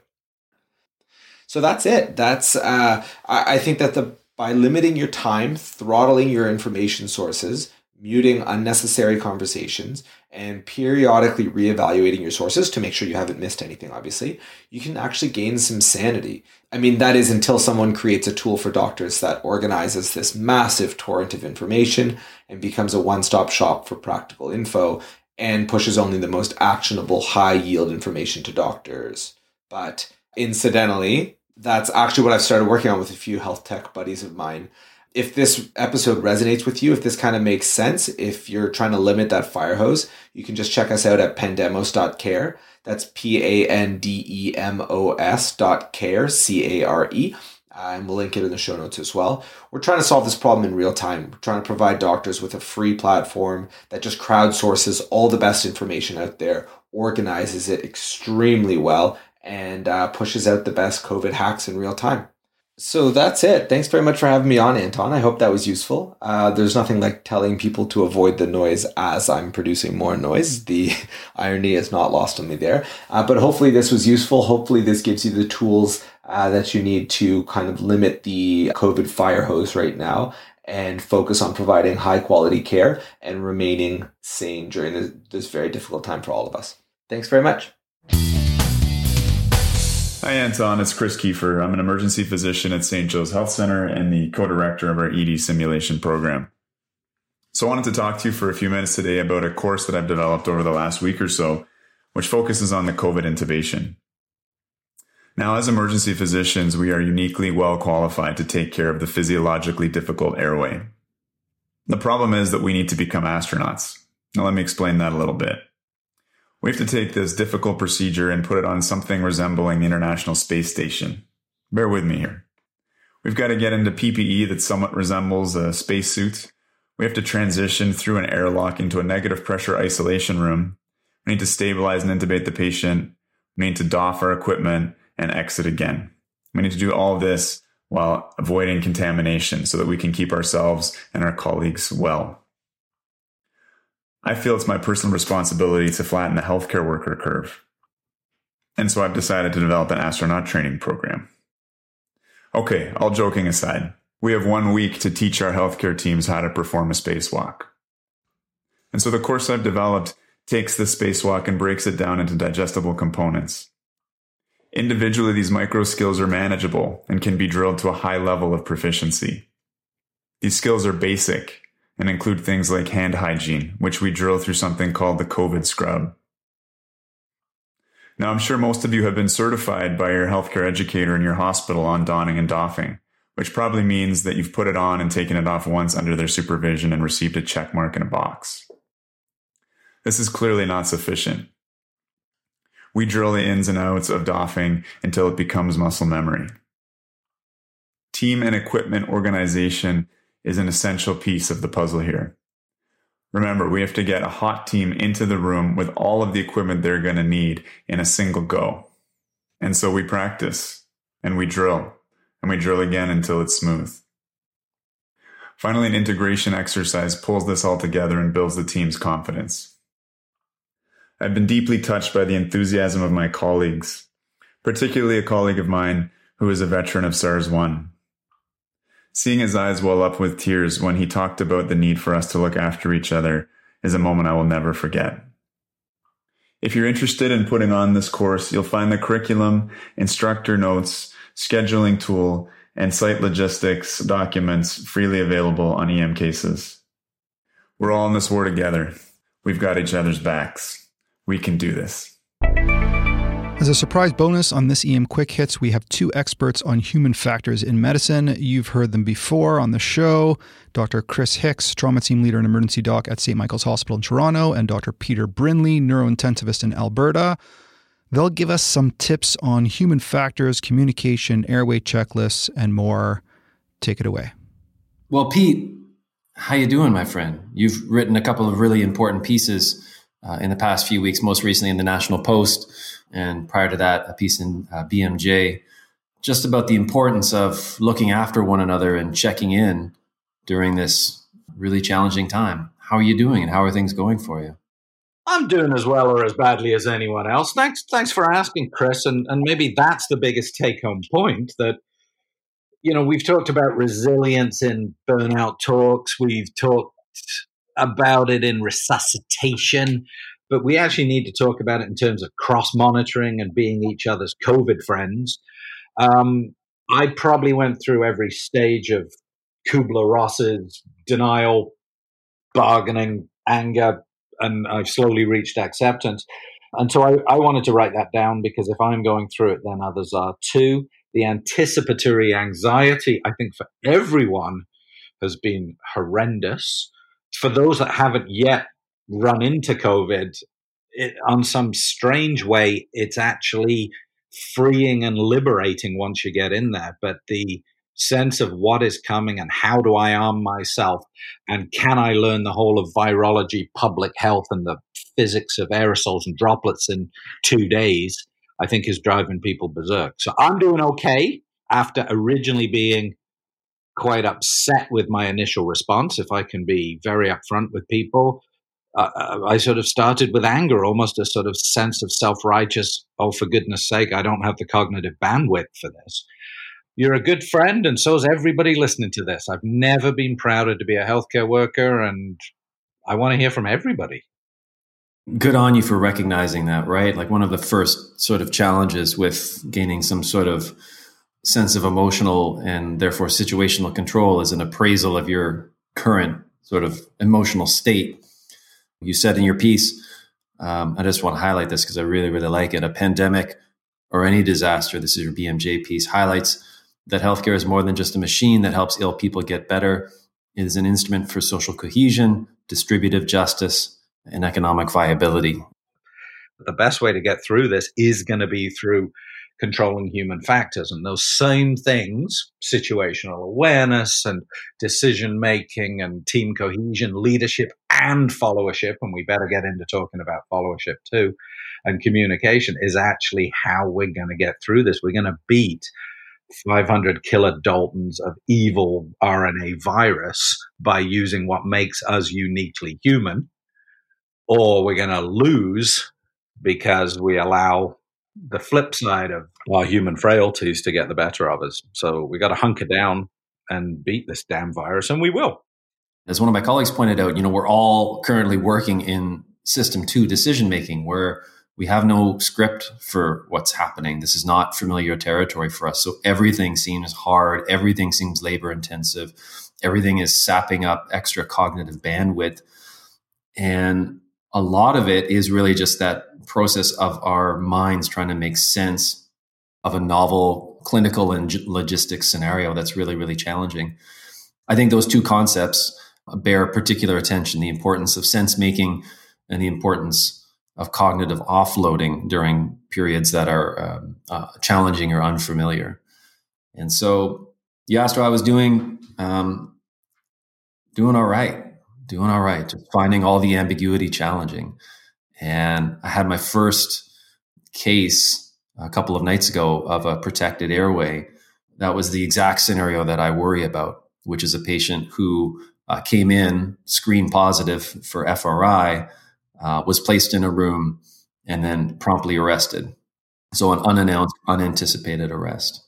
So that's it. That's uh, I, I think that the by limiting your time, throttling your information sources, muting unnecessary conversations, and periodically reevaluating your sources to make sure you haven't missed anything, obviously, you can actually gain some sanity. I mean, that is until someone creates a tool for doctors that organizes this massive torrent of information and becomes a one stop shop for practical info and pushes only the most actionable, high yield information to doctors. But incidentally, that's actually what I've started working on with a few health tech buddies of mine. If this episode resonates with you, if this kind of makes sense, if you're trying to limit that fire hose, you can just check us out at pandemos.care. That's P A N D E M O S dot care, C A R E. and we'll link it in the show notes as well. We're trying to solve this problem in real time. We're trying to provide doctors with a free platform that just crowdsources all the best information out there, organizes it extremely well, and uh, pushes out the best COVID hacks in real time. So that's it. Thanks very much for having me on, Anton. I hope that was useful. Uh, there's nothing like telling people to avoid the noise as I'm producing more noise. The irony is not lost on me there. Uh, but hopefully, this was useful. Hopefully, this gives you the tools uh, that you need to kind of limit the COVID fire hose right now and focus on providing high quality care and remaining sane during this, this very difficult time for all of us. Thanks very much. Hi, Anton. It's Chris Kiefer. I'm an emergency physician at St. Joe's Health Center and the co director of our ED simulation program. So, I wanted to talk to you for a few minutes today about a course that I've developed over the last week or so, which focuses on the COVID intubation. Now, as emergency physicians, we are uniquely well qualified to take care of the physiologically difficult airway. The problem is that we need to become astronauts. Now, let me explain that a little bit. We have to take this difficult procedure and put it on something resembling the International Space Station. Bear with me here. We've got to get into PPE that somewhat resembles a spacesuit. We have to transition through an airlock into a negative pressure isolation room. We need to stabilize and intubate the patient. We need to doff our equipment and exit again. We need to do all this while avoiding contamination so that we can keep ourselves and our colleagues well. I feel it's my personal responsibility to flatten the healthcare worker curve. And so I've decided to develop an astronaut training program. Okay, all joking aside, we have one week to teach our healthcare teams how to perform a spacewalk. And so the course I've developed takes the spacewalk and breaks it down into digestible components. Individually, these micro skills are manageable and can be drilled to a high level of proficiency. These skills are basic and include things like hand hygiene, which we drill through something called the COVID scrub. Now, I'm sure most of you have been certified by your healthcare educator in your hospital on donning and doffing, which probably means that you've put it on and taken it off once under their supervision and received a check mark in a box. This is clearly not sufficient. We drill the ins and outs of doffing until it becomes muscle memory. Team and equipment organization is an essential piece of the puzzle here. Remember, we have to get a hot team into the room with all of the equipment they're going to need in a single go. And so we practice and we drill and we drill again until it's smooth. Finally, an integration exercise pulls this all together and builds the team's confidence. I've been deeply touched by the enthusiasm of my colleagues, particularly a colleague of mine who is a veteran of SARS 1. Seeing his eyes well up with tears when he talked about the need for us to look after each other is a moment I will never forget. If you're interested in putting on this course, you'll find the curriculum, instructor notes, scheduling tool, and site logistics documents freely available on EM cases. We're all in this war together. We've got each other's backs. We can do this. As a surprise bonus on this EM Quick Hits, we have two experts on human factors in medicine. You've heard them before on the show Dr. Chris Hicks, trauma team leader and emergency doc at St. Michael's Hospital in Toronto, and Dr. Peter Brindley, neurointensivist in Alberta. They'll give us some tips on human factors, communication, airway checklists, and more. Take it away. Well, Pete, how you doing, my friend? You've written a couple of really important pieces uh, in the past few weeks, most recently in the National Post and prior to that, a piece in uh, BMJ, just about the importance of looking after one another and checking in during this really challenging time. How are you doing, and how are things going for you? I'm doing as well or as badly as anyone else. Thanks, thanks for asking, Chris. And and maybe that's the biggest take-home point that you know we've talked about resilience in burnout talks. We've talked about it in resuscitation but we actually need to talk about it in terms of cross monitoring and being each other's COVID friends. Um, I probably went through every stage of Kubler Ross's denial, bargaining, anger, and I've slowly reached acceptance. And so I, I wanted to write that down because if I'm going through it, then others are too. The anticipatory anxiety, I think, for everyone has been horrendous. For those that haven't yet run into COVID, it, on some strange way, it's actually freeing and liberating once you get in there. But the sense of what is coming and how do I arm myself and can I learn the whole of virology, public health, and the physics of aerosols and droplets in two days, I think is driving people berserk. So I'm doing okay after originally being quite upset with my initial response, if I can be very upfront with people. Uh, I sort of started with anger, almost a sort of sense of self righteous, oh, for goodness sake, I don't have the cognitive bandwidth for this. You're a good friend, and so is everybody listening to this. I've never been prouder to be a healthcare worker, and I want to hear from everybody. Good on you for recognizing that, right? Like one of the first sort of challenges with gaining some sort of sense of emotional and therefore situational control is an appraisal of your current sort of emotional state. You said in your piece, um, I just want to highlight this because I really, really like it. A pandemic or any disaster, this is your BMJ piece, highlights that healthcare is more than just a machine that helps ill people get better. It is an instrument for social cohesion, distributive justice, and economic viability. The best way to get through this is going to be through controlling human factors. And those same things, situational awareness and decision making and team cohesion, leadership and followership, and we better get into talking about followership too, and communication is actually how we're going to get through this. We're going to beat 500 kilodaltons of evil RNA virus by using what makes us uniquely human, or we're going to lose because we allow the flip side of our human frailties to get the better of us. So we got to hunker down and beat this damn virus, and we will. As one of my colleagues pointed out, you know, we're all currently working in system two decision making where we have no script for what's happening. This is not familiar territory for us. So everything seems hard. Everything seems labor intensive. Everything is sapping up extra cognitive bandwidth. And a lot of it is really just that process of our minds trying to make sense of a novel clinical and logistics scenario that's really, really challenging. I think those two concepts bear particular attention the importance of sense making and the importance of cognitive offloading during periods that are um, uh, challenging or unfamiliar. And so you asked what I was doing. Um, doing all right, doing all right, just finding all the ambiguity challenging. And I had my first case a couple of nights ago of a protected airway. That was the exact scenario that I worry about, which is a patient who uh, came in screen positive for FRI uh, was placed in a room and then promptly arrested. So, an unannounced, unanticipated arrest.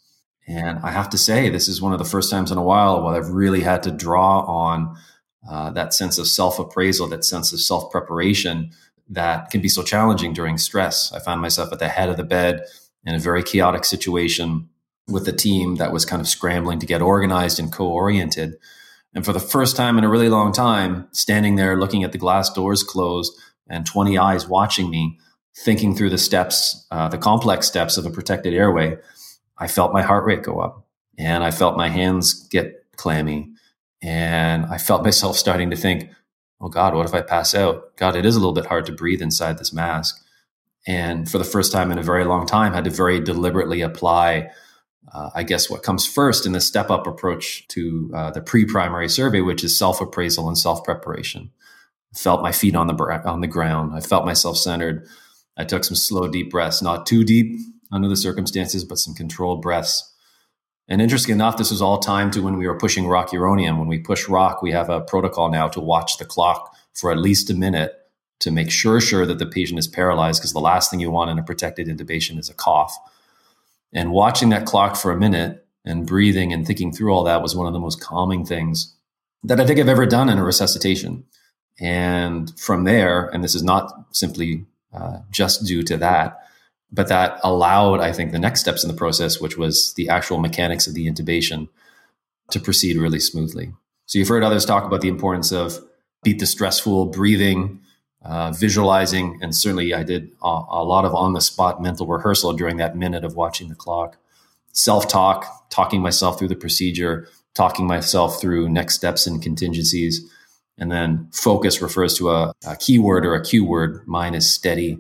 And I have to say, this is one of the first times in a while where I've really had to draw on uh, that sense of self appraisal, that sense of self preparation that can be so challenging during stress. I found myself at the head of the bed in a very chaotic situation with a team that was kind of scrambling to get organized and co oriented. And for the first time in a really long time, standing there looking at the glass doors closed, and 20 eyes watching me, thinking through the steps, uh, the complex steps of a protected airway, I felt my heart rate go up and I felt my hands get clammy. And I felt myself starting to think, oh God, what if I pass out? God, it is a little bit hard to breathe inside this mask. And for the first time in a very long time, had to very deliberately apply, uh, I guess, what comes first in the step up approach to uh, the pre primary survey, which is self appraisal and self preparation felt my feet on the on the ground. I felt myself centered. I took some slow, deep breaths, not too deep under the circumstances, but some controlled breaths. And interesting enough, this was all timed to when we were pushing rocuronium. When we push rock, we have a protocol now to watch the clock for at least a minute to make sure sure that the patient is paralyzed because the last thing you want in a protected intubation is a cough. And watching that clock for a minute and breathing and thinking through all that was one of the most calming things that I think I've ever done in a resuscitation. And from there, and this is not simply uh, just due to that, but that allowed, I think, the next steps in the process, which was the actual mechanics of the intubation, to proceed really smoothly. So you've heard others talk about the importance of beat the stressful breathing, uh, visualizing, and certainly I did a, a lot of on the spot mental rehearsal during that minute of watching the clock. Self talk, talking myself through the procedure, talking myself through next steps and contingencies and then focus refers to a, a keyword or a cue word. Mine is steady.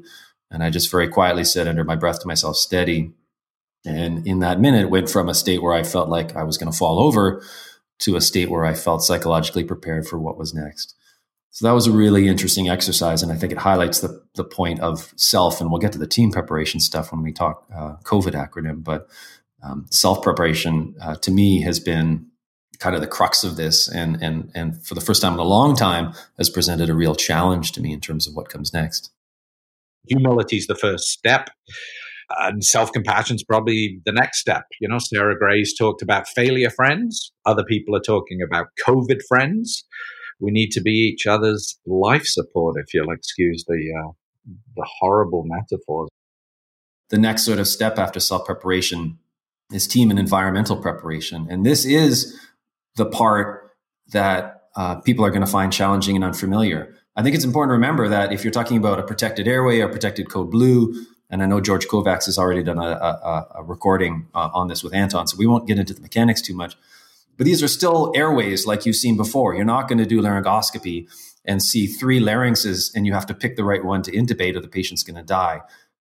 And I just very quietly said under my breath to myself, steady, And in that minute, went from a state where I felt like I was going to fall over to a state where I felt psychologically prepared for what was next. So that was a really interesting exercise, and I think it highlights the the point of self. And we'll get to the team preparation stuff when we talk uh, COVID acronym, but um, self preparation uh, to me has been kind of the crux of this, and and and for the first time in a long time has presented a real challenge to me in terms of what comes next. Humility is the first step and self compassion is probably the next step. You know, Sarah Gray's talked about failure friends. Other people are talking about COVID friends we need to be each other's life support, if you'll excuse the uh, the horrible metaphors. The next sort of step after self preparation is team and environmental preparation, and this is the part that uh, people are going to find challenging and unfamiliar. I think it's important to remember that if you're talking about a protected airway or protected code blue, and I know George Kovacs has already done a, a, a recording uh, on this with Anton, so we won't get into the mechanics too much. But these are still airways like you've seen before. You're not going to do laryngoscopy and see three larynxes and you have to pick the right one to intubate or the patient's going to die.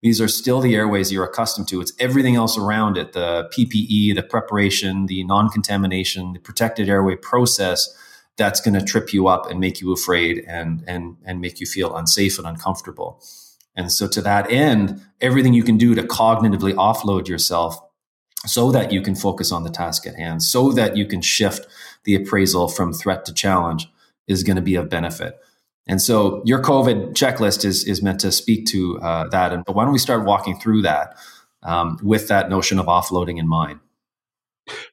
These are still the airways you're accustomed to. It's everything else around it the PPE, the preparation, the non contamination, the protected airway process that's going to trip you up and make you afraid and, and, and make you feel unsafe and uncomfortable. And so, to that end, everything you can do to cognitively offload yourself so that you can focus on the task at hand, so that you can shift the appraisal from threat to challenge is going to be of benefit. And so your COVID checklist is, is meant to speak to uh, that. And but why don't we start walking through that um, with that notion of offloading in mind?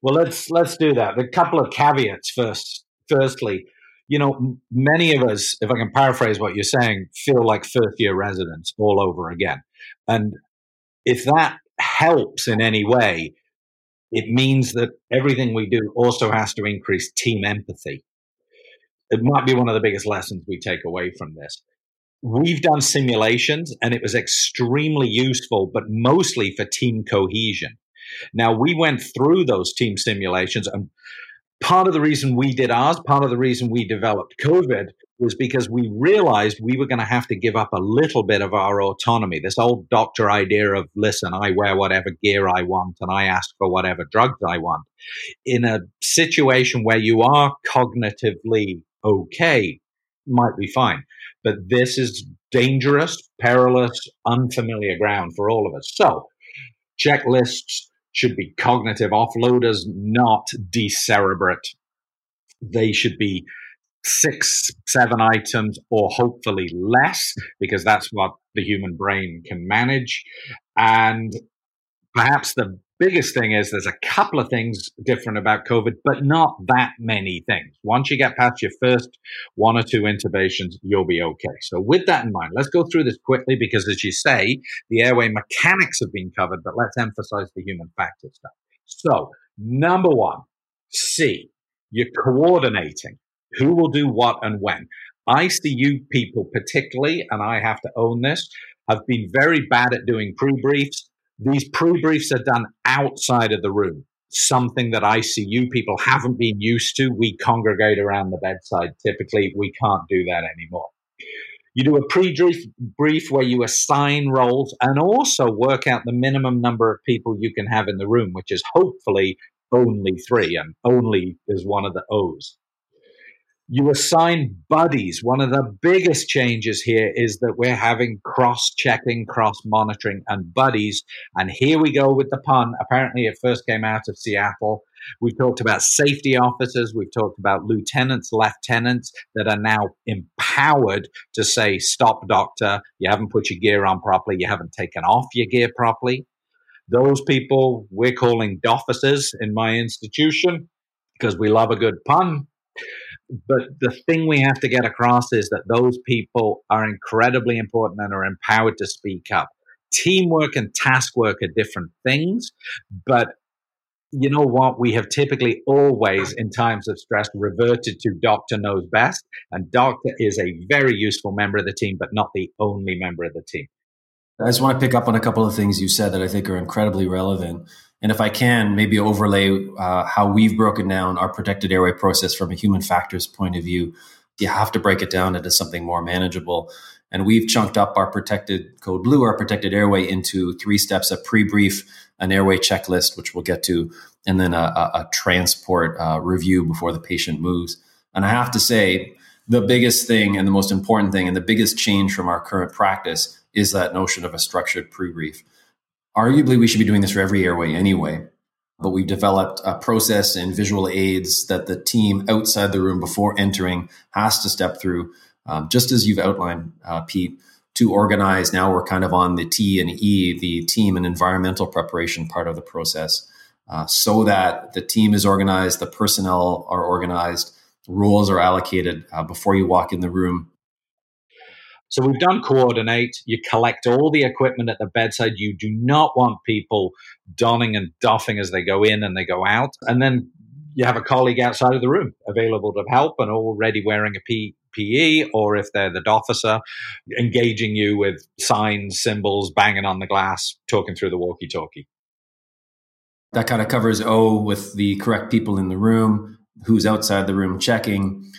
Well, let's let's do that. A couple of caveats first. Firstly, you know, many of us, if I can paraphrase what you're saying, feel like first year residents all over again. And if that helps in any way, it means that everything we do also has to increase team empathy. It might be one of the biggest lessons we take away from this. We've done simulations and it was extremely useful, but mostly for team cohesion. Now, we went through those team simulations, and part of the reason we did ours, part of the reason we developed COVID was because we realized we were going to have to give up a little bit of our autonomy. This old doctor idea of, listen, I wear whatever gear I want and I ask for whatever drugs I want. In a situation where you are cognitively okay, might be fine. But this is dangerous, perilous, unfamiliar ground for all of us. So, checklists should be cognitive offloaders, not decerebrate. They should be six, seven items, or hopefully less, because that's what the human brain can manage. And perhaps the biggest thing is there's a couple of things different about COVID, but not that many things. Once you get past your first one or two intubations, you'll be okay. So, with that in mind, let's go through this quickly because, as you say, the airway mechanics have been covered, but let's emphasize the human factor stuff. So, number one, C, you're coordinating who will do what and when. ICU people, particularly, and I have to own this, have been very bad at doing pre briefs. These pre briefs are done outside of the room, something that ICU people haven't been used to. We congregate around the bedside typically. We can't do that anymore. You do a pre brief where you assign roles and also work out the minimum number of people you can have in the room, which is hopefully only three, and only is one of the O's you assign buddies. One of the biggest changes here is that we're having cross checking, cross monitoring, and buddies. And here we go with the pun. Apparently, it first came out of Seattle. We've talked about safety officers. We've talked about lieutenants, lieutenants that are now empowered to say, stop, doctor. You haven't put your gear on properly. You haven't taken off your gear properly. Those people we're calling officers in my institution because we love a good pun. But the thing we have to get across is that those people are incredibly important and are empowered to speak up. Teamwork and task work are different things, but you know what? We have typically always, in times of stress, reverted to doctor knows best. And doctor is a very useful member of the team, but not the only member of the team. I just want to pick up on a couple of things you said that I think are incredibly relevant. And if I can, maybe overlay uh, how we've broken down our protected airway process from a human factors point of view. You have to break it down into something more manageable. And we've chunked up our protected code blue, our protected airway into three steps a pre brief, an airway checklist, which we'll get to, and then a, a, a transport uh, review before the patient moves. And I have to say, the biggest thing and the most important thing and the biggest change from our current practice is that notion of a structured pre-brief. Arguably, we should be doing this for every airway anyway, but we've developed a process and visual aids that the team outside the room before entering has to step through, um, just as you've outlined, uh, Pete, to organize. Now we're kind of on the T and E, the team and environmental preparation part of the process, uh, so that the team is organized, the personnel are organized, roles are allocated uh, before you walk in the room. So we've done coordinate. You collect all the equipment at the bedside. You do not want people donning and doffing as they go in and they go out. And then you have a colleague outside of the room available to help and already wearing a PPE, or if they're the officer, engaging you with signs, symbols, banging on the glass, talking through the walkie talkie. That kind of covers O with the correct people in the room, who's outside the room checking.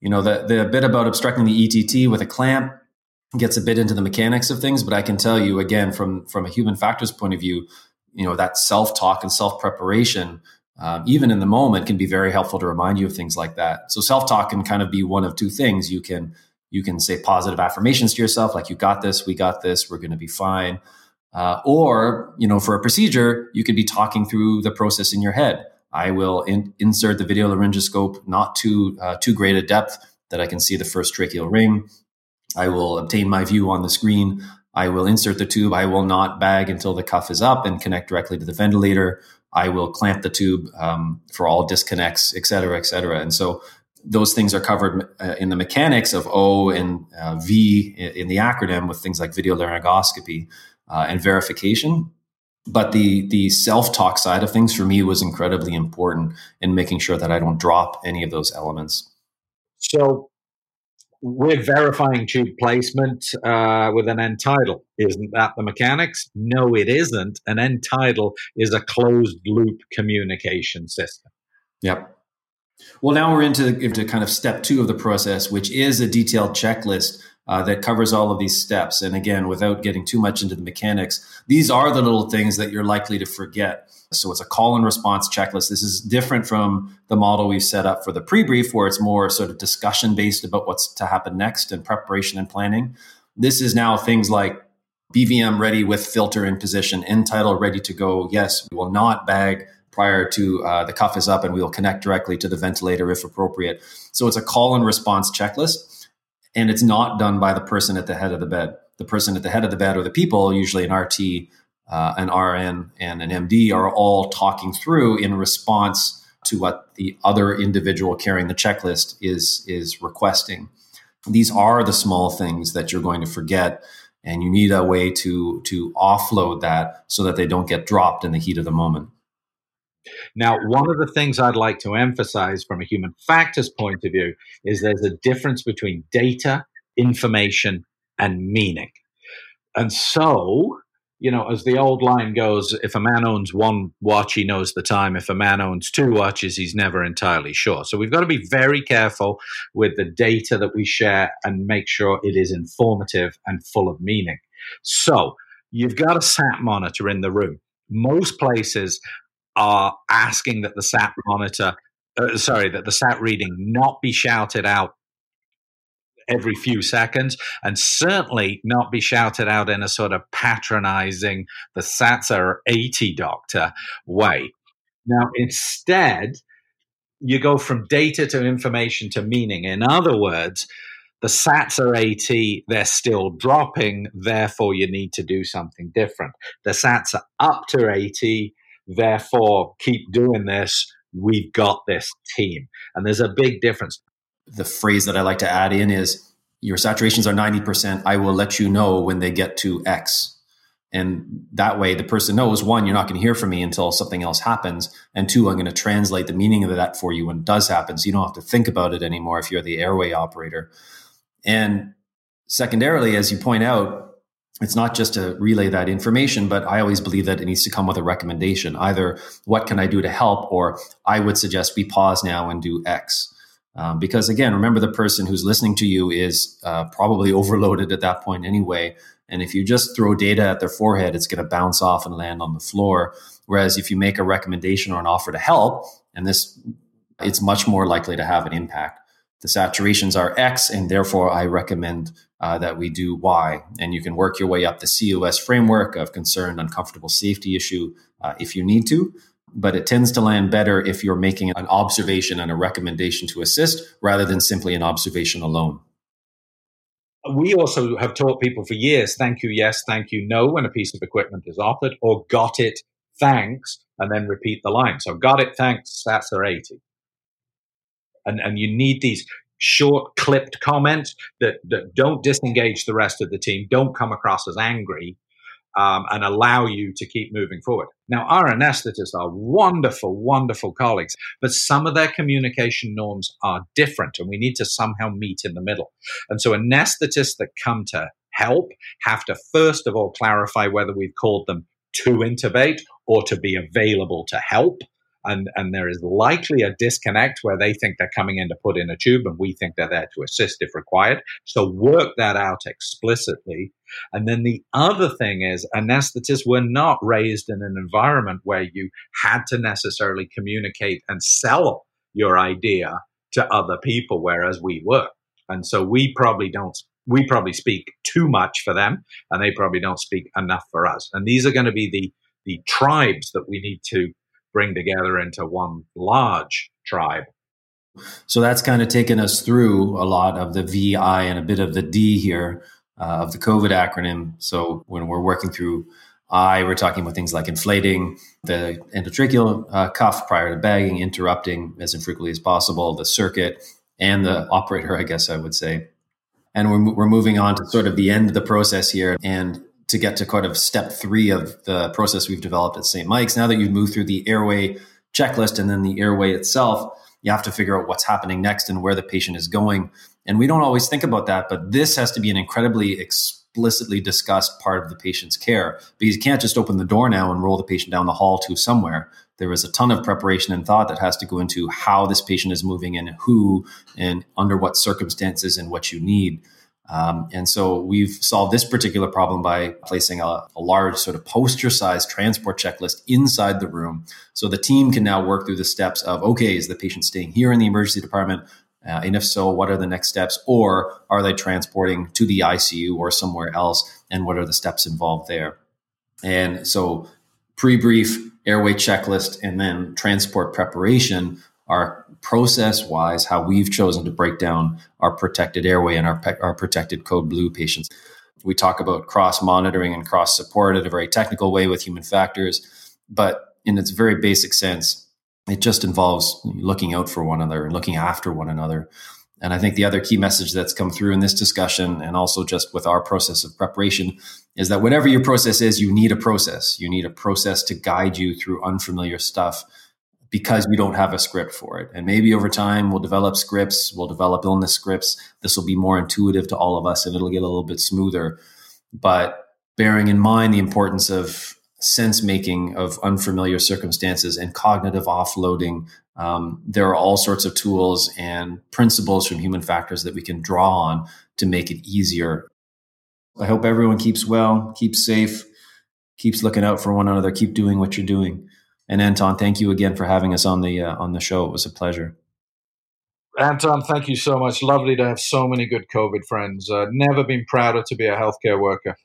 You know, the, the bit about obstructing the ETT with a clamp gets a bit into the mechanics of things, but I can tell you again from from a human factors point of view, you know, that self talk and self preparation um, even in the moment can be very helpful to remind you of things like that. So self-talk can kind of be one of two things. You can you can say positive affirmations to yourself like you got this we got this we're going to be fine. Uh, or you know for a procedure you could be talking through the process in your head. I will in, insert the video laryngoscope not too uh, too great a depth that i can see the first tracheal ring i will obtain my view on the screen I will insert the tube. I will not bag until the cuff is up and connect directly to the ventilator. I will clamp the tube um, for all disconnects, et cetera, et cetera. And so those things are covered uh, in the mechanics of O and uh, V in the acronym with things like video laryngoscopy uh, and verification. But the the self talk side of things for me was incredibly important in making sure that I don't drop any of those elements. So we're verifying tube placement uh, with an end. Isn't that the mechanics? No, it isn't. An end is a closed loop communication system. Yep. Well, now we're into, into kind of step two of the process, which is a detailed checklist uh, that covers all of these steps. And again, without getting too much into the mechanics, these are the little things that you're likely to forget. So it's a call and response checklist. This is different from the model we've set up for the pre brief, where it's more sort of discussion based about what's to happen next and preparation and planning. This is now things like BVM ready with filter in position, end tidal ready to go. Yes, we will not bag prior to uh, the cuff is up and we will connect directly to the ventilator if appropriate. So it's a call and response checklist and it's not done by the person at the head of the bed. The person at the head of the bed or the people, usually an RT, uh, an RN, and an MD, are all talking through in response to what the other individual carrying the checklist is is requesting. These are the small things that you're going to forget, and you need a way to to offload that so that they don't get dropped in the heat of the moment. Now, one of the things I'd like to emphasize from a human factors point of view is there's a difference between data, information, and meaning. And so, you know, as the old line goes, if a man owns one watch, he knows the time. If a man owns two watches, he's never entirely sure. So we've got to be very careful with the data that we share and make sure it is informative and full of meaning. So you've got a SAT monitor in the room. Most places are asking that the sat monitor, uh, sorry, that the sat reading not be shouted out every few seconds and certainly not be shouted out in a sort of patronizing the sats are 80 doctor way. Now, instead, you go from data to information to meaning. In other words, the sats are 80, they're still dropping, therefore you need to do something different. The sats are up to 80, Therefore, keep doing this. We've got this team. And there's a big difference. The phrase that I like to add in is your saturations are 90%. I will let you know when they get to X. And that way, the person knows one, you're not going to hear from me until something else happens. And two, I'm going to translate the meaning of that for you when it does happen. So you don't have to think about it anymore if you're the airway operator. And secondarily, as you point out, it's not just to relay that information, but I always believe that it needs to come with a recommendation. Either what can I do to help, or I would suggest we pause now and do X. Um, because again, remember the person who's listening to you is uh, probably overloaded at that point anyway. And if you just throw data at their forehead, it's going to bounce off and land on the floor. Whereas if you make a recommendation or an offer to help, and this, it's much more likely to have an impact. The saturations are X, and therefore I recommend uh, that we do Y. And you can work your way up the CUS framework of concerned, uncomfortable safety issue uh, if you need to but it tends to land better if you're making an observation and a recommendation to assist rather than simply an observation alone. We also have taught people for years thank you, yes, thank you, no when a piece of equipment is offered, or got it, thanks, and then repeat the line. So, got it, thanks, that's our 80. And, and you need these short, clipped comments that, that don't disengage the rest of the team, don't come across as angry, um, and allow you to keep moving forward. Now, our anesthetists are wonderful, wonderful colleagues, but some of their communication norms are different, and we need to somehow meet in the middle. And so, anesthetists that come to help have to first of all clarify whether we've called them to intubate or to be available to help and, and there is likely a disconnect where they think they're coming in to put in a tube and we think they're there to assist if required. So work that out explicitly. And then the other thing is anesthetists were not raised in an environment where you had to necessarily communicate and sell your idea to other people, whereas we were. And so we probably don't we probably speak too much for them and they probably don't speak enough for us. And these are going to be the the tribes that we need to bring together into one large tribe. So that's kind of taken us through a lot of the VI and a bit of the D here uh, of the COVID acronym. So when we're working through I, we're talking about things like inflating the endotracheal uh, cuff prior to bagging, interrupting as infrequently as possible, the circuit and the operator, I guess I would say. And we're, we're moving on to sort of the end of the process here. And to get to kind of step three of the process we've developed at St. Mike's. Now that you've moved through the airway checklist and then the airway itself, you have to figure out what's happening next and where the patient is going. And we don't always think about that, but this has to be an incredibly explicitly discussed part of the patient's care because you can't just open the door now and roll the patient down the hall to somewhere. There is a ton of preparation and thought that has to go into how this patient is moving and who and under what circumstances and what you need. Um, and so we've solved this particular problem by placing a, a large sort of poster sized transport checklist inside the room. So the team can now work through the steps of okay, is the patient staying here in the emergency department? Uh, and if so, what are the next steps? Or are they transporting to the ICU or somewhere else? And what are the steps involved there? And so pre brief, airway checklist, and then transport preparation are process wise how we've chosen to break down our protected airway and our, our protected code blue patients. We talk about cross monitoring and cross support in a very technical way with human factors, but in its very basic sense, it just involves looking out for one another and looking after one another. And I think the other key message that's come through in this discussion and also just with our process of preparation is that whatever your process is, you need a process. You need a process to guide you through unfamiliar stuff because we don't have a script for it. And maybe over time we'll develop scripts, we'll develop illness scripts. This will be more intuitive to all of us and it'll get a little bit smoother. But bearing in mind the importance of sense making of unfamiliar circumstances and cognitive offloading, um, there are all sorts of tools and principles from human factors that we can draw on to make it easier. I hope everyone keeps well, keeps safe, keeps looking out for one another, keep doing what you're doing. And Anton, thank you again for having us on the uh, on the show. It was a pleasure. Anton, thank you so much. Lovely to have so many good COVID friends. Uh, never been prouder to be a healthcare worker.